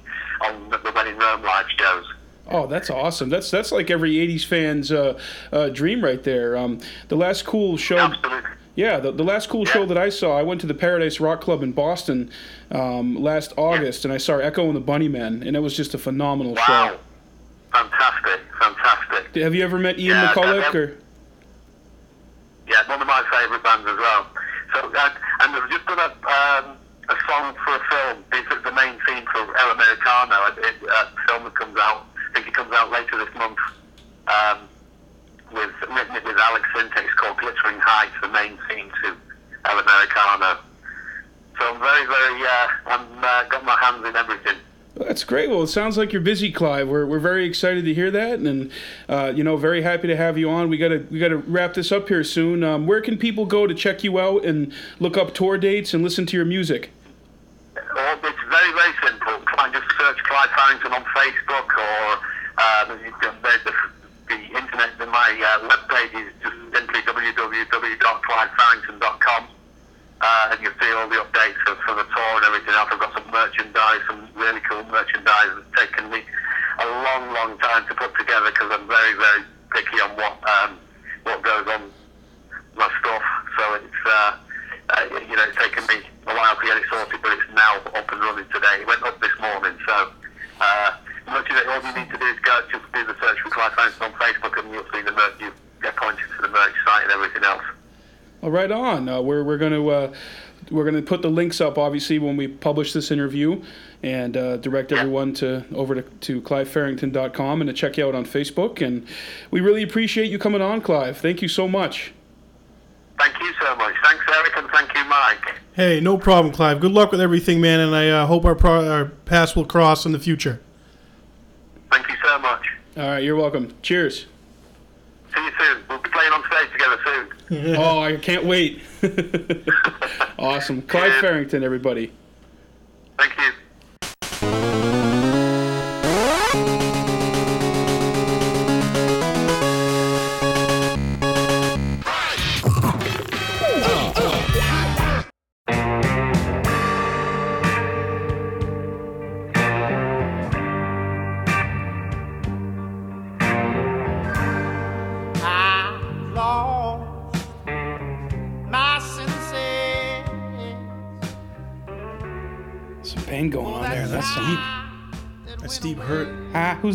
on the, the When in Rome live shows. Oh, that's awesome. That's that's like every '80s fan's uh, uh, dream right there. Um, the last cool show. Absolutely. Yeah, the, the last cool show that I saw, I went to the Paradise Rock Club in Boston um, last August, and I saw Echo and the Bunnymen, and it was just a phenomenal Wow. Fantastic, fantastic. Have you ever met Ian Yeah, McCulloch? Or Yeah, one of my favourite bands as well. So, uh, and they've just done a, um, a song for a film. It's the main theme for El Americano, a, a film that comes out. I think it comes out later this month. Um, with written it with Alex Syntek. Called Glittering Heights, the main theme to El Americano. So I'm very, very, uh, I'm uh, got my hands in everything. That's great. Well, it sounds like you're busy, Clive. We're, we're very excited to hear that, and uh, you know, very happy to have you on. We gotta we gotta wrap this up here soon. Um, where can people go to check you out and look up tour dates and listen to your music? Well, it's very, very simple. Just search Clive Farrington on Facebook or uh, the, the, the, the internet. My uh, webpage is just simply www.clivefarrington.com. Uh, and you'll see all the updates for, for the tour and everything else. I've got some merchandise, some really cool merchandise that's taken me a long, long time to put together because I'm very, very picky on what um, what goes on my stuff. So it's uh, uh, you know it's taken me a while to get it sorted, but it's now up and running today. It went up this morning, so uh, much of it, all you need to do is go just do the search for Clive Fancy on Facebook, and you'll see the merch. You get pointed to the merch site and everything else. Well, right on. Uh, we're we're gonna uh, we're gonna put the links up obviously when we publish this interview, and uh, direct everyone to over to, to clivefarrington.com and to check you out on Facebook. And we really appreciate you coming on, Clive. Thank you so much. Thank you so much. Thanks, Eric, and thank you, Mike. Hey, no problem, Clive. Good luck with everything, man, and I uh, hope our, pro- our paths will cross in the future. So much. All right, you're welcome. Cheers. See you soon. We'll be playing on stage together soon. [laughs] Oh, I can't wait. [laughs] awesome. Clive Farrington, everybody.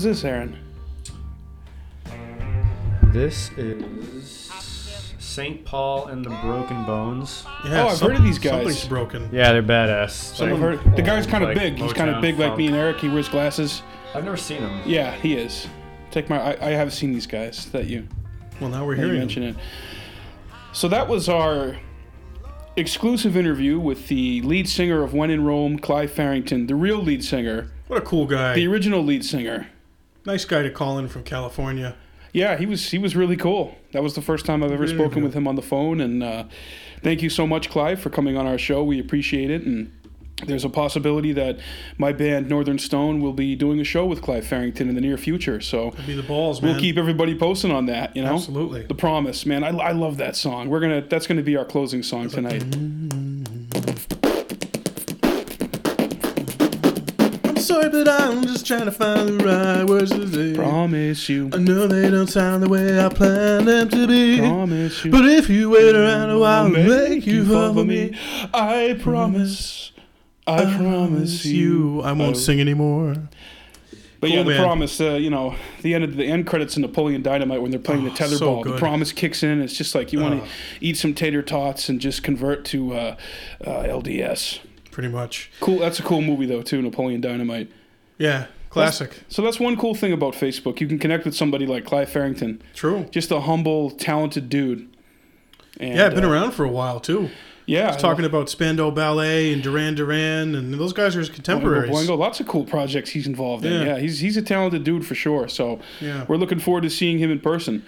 This, Aaron? This is St. Paul and the Broken Bones. Yeah, Oh, I've heard of these guys. Somebody's broken. Yeah, they're badass. Some Like, of her. The guy's kind of like, big. He's kind of Motown big like me and Eric. He wears glasses. I've never seen him. Yeah, he is. Take my. I, I have seen these guys that you Well, now we're that you hearing mention it. So that was our exclusive interview with the lead singer of When in Rome, Clive Farrington, the real lead singer, What a cool guy. the original lead singer. Nice guy to call in from California. Yeah, he was he was really cool. That was the first time I've ever Really spoken cool. with him on the phone, and uh, thank you so much, Clive, for coming on our show. We appreciate it, and there's a possibility that my band Northern Stone will be doing a show with Clive Farrington in the near future. So Be the balls, man. we'll keep everybody posting on that. You know, Absolutely. The Promise, man. I, I love that song. We're gonna that's gonna be our closing song tonight. I'm sorry, but I'm just trying to find the right words to say. Promise you, I know they don't sound the way I planned them to be. promise you. But if you wait around a while, I'll make you fall for me. I promise. I promise you. I won't I- sing anymore. But yeah, the man. promise. Uh, you know, the end of the end credits in Napoleon Dynamite when they're playing the Oh, tetherball. so the promise kicks in. It's just like you want Oh. to eat some tater tots and just convert to uh, uh, LDS. Pretty much. Cool. That's a cool movie though too. Napoleon Dynamite. Yeah, classic. So that's one cool thing about Facebook. You can connect with somebody like Clive Farrington, True. just a humble, talented dude. And, Yeah, been uh, around for a while too. Yeah, Talking about Spandau Ballet and Duran Duran, and those guys are his contemporaries. Boingo, Boingo, lots of cool projects he's involved in. Yeah. Yeah, he's he's a talented dude for sure. So Yeah. we're looking forward to seeing him in person.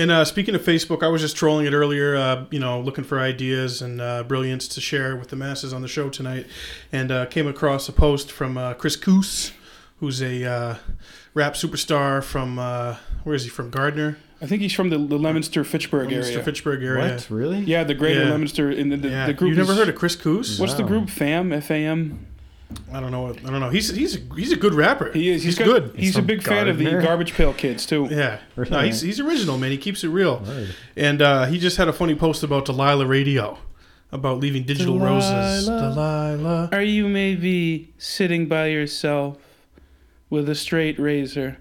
And uh, speaking of Facebook, I was just trolling it earlier, uh, you know, looking for ideas and uh, brilliance to share with the masses on the show tonight, and uh, came across a post from uh, Chris Coos, who's a uh, rap superstar from uh, where is he from? Gardner, I think he's from the, the Leominster Fitchburg Mr. area. Fitchburg area. What? Really? Yeah, the greater Yeah. Leominster in the, the, Yeah, the group. you never is- heard of Chris Coos? What's the group? FAM, F A M. I don't know. What, I don't know. He's he's a, he's a good rapper. He is. He's, got- good. He's, a from big fan of the Garbage Pail Kids too. Yeah, no, he's he's original, man. He keeps it real. Word. And uh, he just had a funny post about Delilah Radio, about leaving digital roses. Delilah. Delilah. Are you maybe sitting by yourself with a straight razor,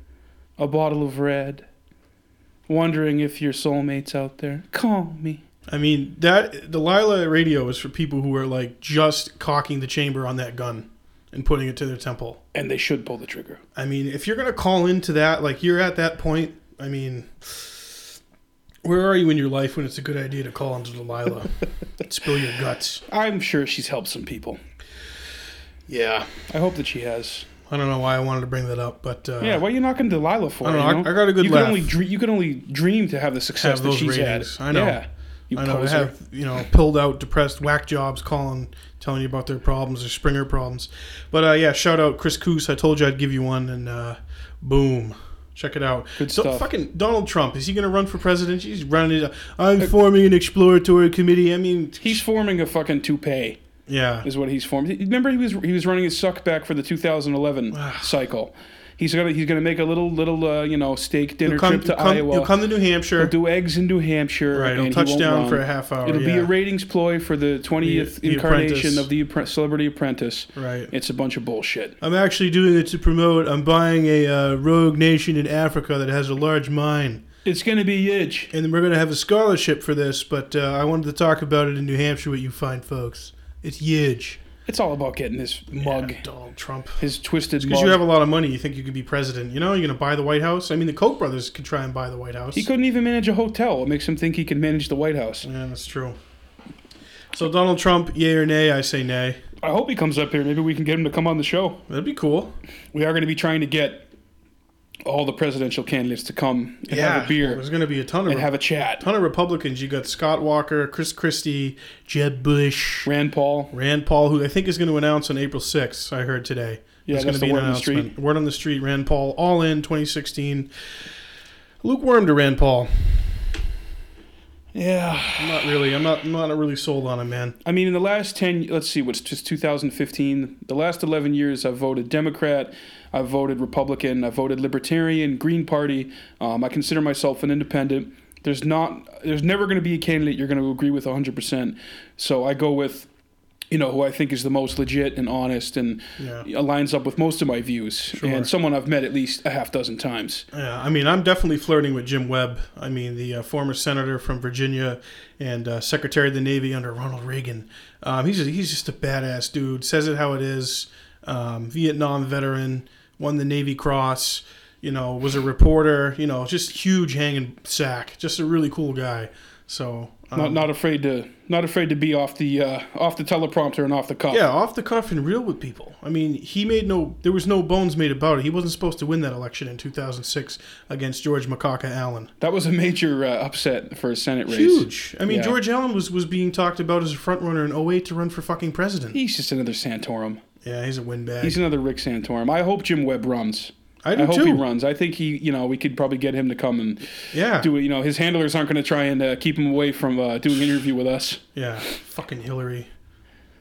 a bottle of red, wondering if your soulmate's out there? Call me. I mean, that Delilah Radio is for people who are like just cocking the chamber on that gun and putting it to their temple. And they should pull the trigger. I mean, if you're gonna call into that, like you're at that point. I mean, Where are you in your life when it's a good idea to call into Delilah? [laughs] Spill your guts. I'm sure she's helped some people. Yeah. I hope that she has. I don't know why I wanted to bring that up, but uh, Yeah, what are you knocking Delilah for? I don't know, you I- I got a good you laugh. Can only dre- you can only dream to have the success Have that those she's ratings. had. I know. Yeah. You I know they poser. have you know pilled out, depressed whack jobs calling, telling you about their problems, their Springer problems. But uh, yeah, shout out Chris Coos. I told you I'd give you one, and uh, boom, check it out. Good So, stuff. fucking Donald Trump is he going to run for president? He's running it. I'm forming an exploratory committee. I mean, He's forming a fucking toupee. yeah, is what he's formed. Remember, he was he was running his suck back for the 2011 cycle. He's gonna he's gonna make a little little uh, you know steak dinner come, trip to come, Iowa. he'll come to New Hampshire. He'll do eggs in New Hampshire. Right, he'll touch he down run. for a half hour, It'll be a ratings ploy for the 20th The- the incarnation Apprentice. of the Appre- Celebrity Apprentice. Right. It's a bunch of bullshit. I'm actually doing it to promote. I'm buying a uh, rogue nation in Africa that has a large mine. It's gonna be huge. and then we're going to have a scholarship for this. But uh, I wanted to talk about it in New Hampshire with you fine folks. It's huge. It's all about getting this mug, Yeah, Donald Trump. his twisted Because you have a lot of money, you think you could be president. You know, you're going to buy the White House. I mean, the Koch brothers could try and buy the White House. he couldn't even manage a hotel. It makes him think he can manage the White House. Yeah, that's true. So Donald Trump, yay or nay? I say nay. I hope he comes up here. Maybe we can get him to come on the show. That'd be cool. We are going to be trying to get all the presidential candidates to come and have a beer There's going to be a ton of and have a chat. ton of Republicans. You got Scott Walker, Chris Christie, Jeb Bush, Rand Paul. Rand Paul, who I think is going to announce on April 6th. I heard today. Yeah, There's that's gonna the word on the street. Word on the street. Rand Paul, all in 2016. Lukewarm to Rand Paul. Yeah. I'm not really. I'm not. I'm not really sold on him, man. I mean, in the last 10, let's see, what's just 2015, the last 11 years, I've voted Democrat, I've voted Republican, I've voted Libertarian, Green Party. Um, I consider myself an independent. There's not, there's never going to be a candidate you're going to agree with 100%. So I go with, you know, who I think is the most legit and honest and Yeah. aligns up with most of my views. Sure. And someone I've met at least a half dozen times. Yeah, I mean, I'm definitely flirting with Jim Webb. I mean, the uh, former senator from Virginia and uh, Secretary of the Navy under Ronald Reagan. Um, he's just, he's just a badass dude. Says it how it is. Um, Vietnam veteran, won the Navy Cross. You know, was a reporter. You know, just huge hanging sack. Just a really cool guy. So um, Not, not afraid to not afraid to be off the uh, off the teleprompter and off the cuff. Yeah, off the cuff and real with people. I mean, he made no. There was no bones made about it. He wasn't supposed to win that election in 2006 against George Macaca Allen. That was a major uh, upset for a Senate race. Huge. I mean, Yeah. George Allen was was being talked about as a front runner in 08 to run for fucking president. He's just another Santorum. Yeah, he's a windbag. He's another Rick Santorum. I hope Jim Webb runs. I do I hope too. he runs. I think he, you know, we could probably get him to come and Yeah. do it. You know, his handlers aren't going to try and uh, keep him away from uh, doing an interview with us. Yeah, fucking Hillary.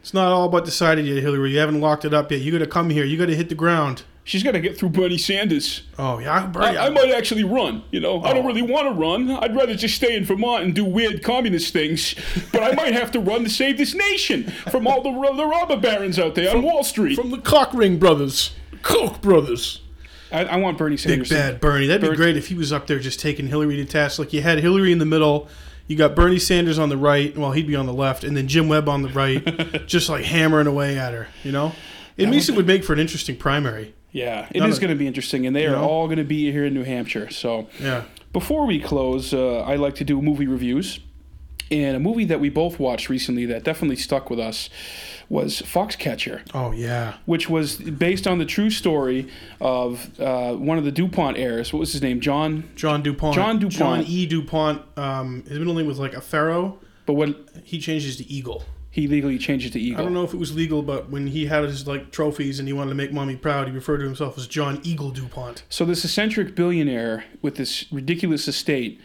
It's not all about decided yet, Hillary. You haven't locked it up yet. You got to come here. You got to hit the ground. She's got to get through Bernie Sanders. Oh yeah, I, Bernie. I might actually run. You know, I don't Oh. really want to run. I'd rather just stay in Vermont and do weird communist things. But I might have to run to save this nation from all the, the robber barons out there on Wall Street. from the Cockring brothers, Koch brothers. I, I want Bernie Sanders. Big bad Bernie. That'd be great if he was up there just taking Hillary to task. Like you had Hillary in the middle, you got Bernie Sanders on the right. Well, he'd be on the left, and then Jim Webb on the right, [laughs] just like hammering away at her. You know, at least it would make for an interesting primary. Yeah, it None is of- going to be interesting, and they are know? all going to be here in New Hampshire. So Yeah. before we close, uh, I like to do movie reviews. And a movie that we both watched recently that definitely stuck with us was Foxcatcher, Oh yeah. which was based on the true story of uh, one of the DuPont heirs. What was his name? John. John Dupont. John Dupont. John E. Dupont. Um, his middle name was like a pharaoh. But what He changed his to Eagle. He legally changed it to Eagle. I don't know if it was legal, but when he had his like trophies and he wanted to make mommy proud, he referred to himself as John Eagle Dupont. So this eccentric billionaire with this ridiculous estate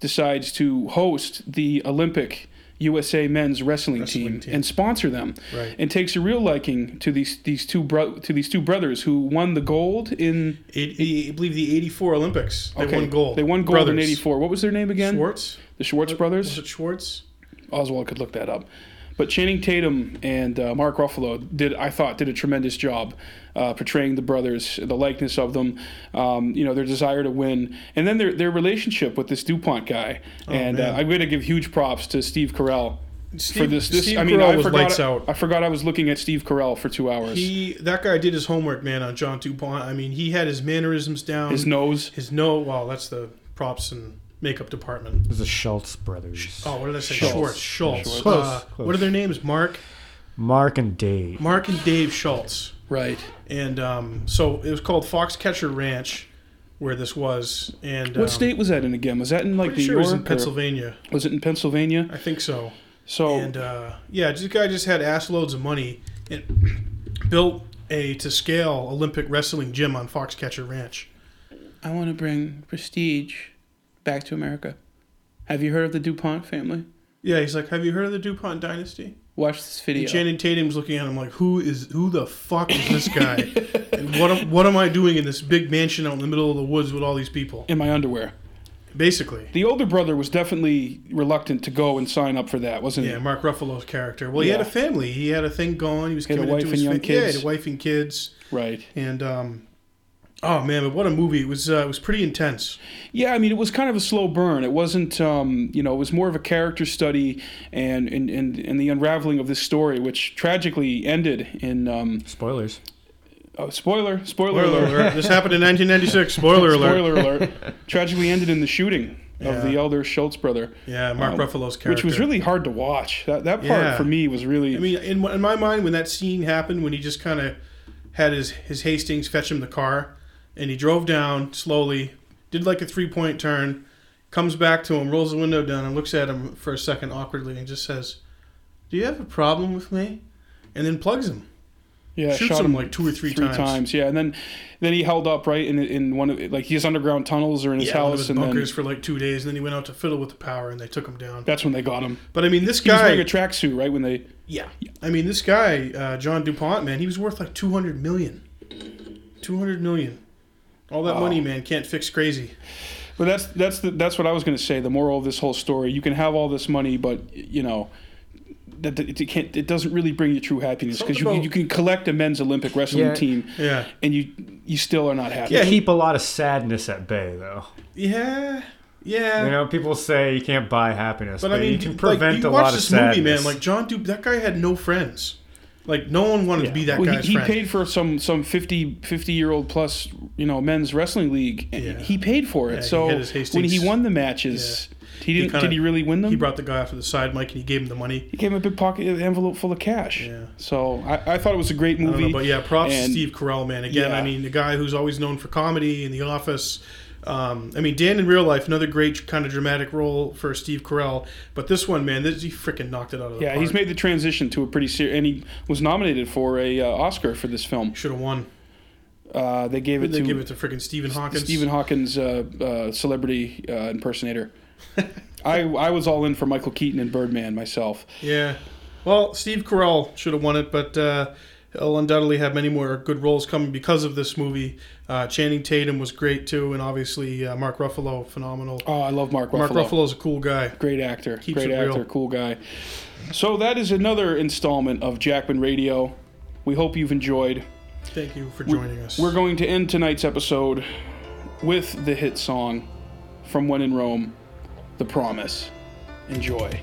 decides to host the Olympic USA men's wrestling, Wrestling team, team. and sponsor them, Right. and takes a real liking to these these two bro- to these two brothers who won the gold in Eight, I believe the '84 Olympics. They okay, won gold. They won gold in '84. What was their name again? Schwartz. The Schwartz Was brothers. it Schwartz? Oswald could look that up. But Channing Tatum and uh, Mark Ruffalo did, I thought, did a tremendous job uh, portraying the brothers, the likeness of them, um, you know, their desire to win, and then their their relationship with this Dupont guy. and uh, Oh. I'm going to give huge props to Steve Carell for this. This, Steve I mean, Carell I was forgot. lights out. I forgot I was looking at Steve Carell for two hours. He that guy did his homework, man, on John Dupont. I mean, he had his mannerisms down. His nose. His no. Well, that's the props and makeup department. It was the Schultz brothers. Oh, what did I say? Schultz. Schultz. Schultz. Close, Uh, close. What are their names? Mark, Mark and Dave. Mark and Dave Schultz. Right. And um, so it was called Foxcatcher Ranch, where this was. And What um, state was that in again? Was that in like Pretty New sure it was York? in or- Pennsylvania. Was it in Pennsylvania? I think so. So And uh, yeah, this guy just had ass loads of money and built a to scale Olympic wrestling gym on Foxcatcher Ranch. I want to bring prestige back to America. Have you heard of the DuPont family? Yeah, he's like, "Have you heard of the Dupont dynasty?" Watch this video. And Channing Tatum's looking at him like, "Who is who the fuck is this guy? [laughs] and what am, what am I doing in this big mansion out in the middle of the woods with all these people?" in my underwear. Basically, The older brother was definitely reluctant to go and sign up for that, wasn't yeah, he? Yeah, Mark Ruffalo's character. Well, he had a family. He had a thing going. He was He committed wife to and his young fa- Yeah, he had a wife and kids. Right. And um, oh man, but what a movie! It was uh, it was pretty intense. Yeah, I mean, it was kind of a slow burn. It wasn't, um, you know, it was more of a character study and and, and, and the unraveling of this story, which tragically ended in. Um, Spoilers. oh, spoiler! Spoiler, Spoiler alert! alert! this happened in 1996. [laughs] Spoiler alert! Spoiler alert! Tragically ended in the shooting Yeah. of the elder Schultz brother, Yeah, Mark Um, Ruffalo's character, which was really hard to watch. That that part Yeah. for me was really. I mean, in, in my mind, when that scene happened, when he just kind of had his his Hastings fetch him the car, and he drove down slowly, did like a three point turn, comes back to him, rolls the window down, and looks at him for a second awkwardly, and just says, "Do you have a problem with me?" And then plugs him. yeah, shoots shot him like two or three times. Times. Yeah, and then then he held up right in in one of like his underground tunnels or in his Yeah, house, his and then bunkers for like two days, and then he went out to fiddle with the power, and they took him down. that's when they got him. But I mean, this He was wearing guy, a tracksuit, right? When they yeah, I mean, this guy, uh, John Dupont, man, he was worth like two hundred million. Two hundred million. All that Wow. money, man, can't fix crazy. But that's that's the, that's what I was going to say. The moral of this whole story: you can have all this money, but you know that that it can't. It doesn't really bring you true happiness because you, about- you can collect a men's Olympic wrestling Yeah. team, Yeah. and you you still are not happy. Yeah, he- Keep a lot of sadness at bay, though. Yeah. Yeah. You know, people say you can't buy happiness, but but, I mean, you can like, prevent you a lot of this sadness. movie, man. Like John Dupe, that guy had no friends. Like no one wanted to be that Well, guy's he, he friend. paid for some some 50, 50 year old plus you know men's wrestling league. and Yeah. He paid for it. Yeah, so his when he won the matches, he didn't. kinda- did he really win them? he brought the guy off to the side, Mike, and he gave him the money. He gave him a big pocket envelope full of cash. Yeah. So I, I thought it was a great movie. know, but yeah, props to Steve Carell, man. Again, Yeah. I mean, the guy who's always known for comedy in The Office. Um, I mean, Dan in real life, another great kind of dramatic role for Steve Carell. But this one, man, this, he freaking knocked it out of the Yeah, park. he's made the transition to a pretty serious, and he was nominated for a uh, Oscar for this film. Should have won. Uh, they gave it They to give it to freaking Stephen Hawkins. Stephen Hawkins, uh, uh, celebrity uh, impersonator. [laughs] I I was all in for Michael Keaton and Birdman myself. Yeah. Well, Steve Carell should have won it, but uh, he'll undoubtedly have many more good roles coming because of this movie. Uh, Channing Tatum was great too, and obviously uh, Mark Ruffalo, phenomenal. Oh, I love Mark Ruffalo. Mark Ruffalo's a cool guy. Great actor. Keeps Great actor. real. Cool guy. So that is another installment of Jackman Radio. We hope you've enjoyed. Thank you for joining us. We're going to end tonight's episode with the hit song from When in Rome, The Promise. Enjoy.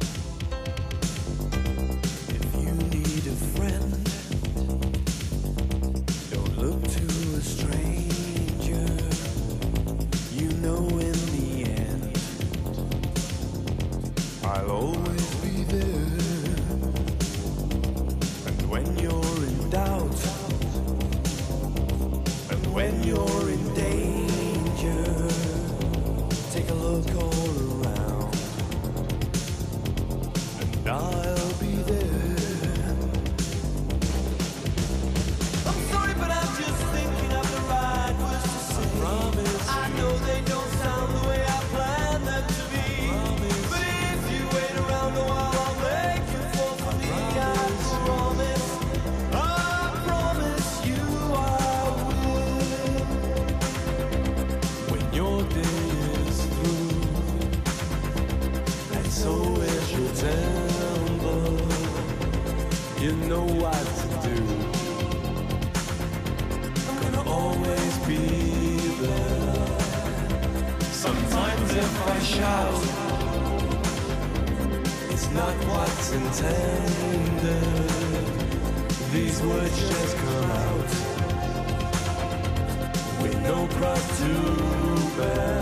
With no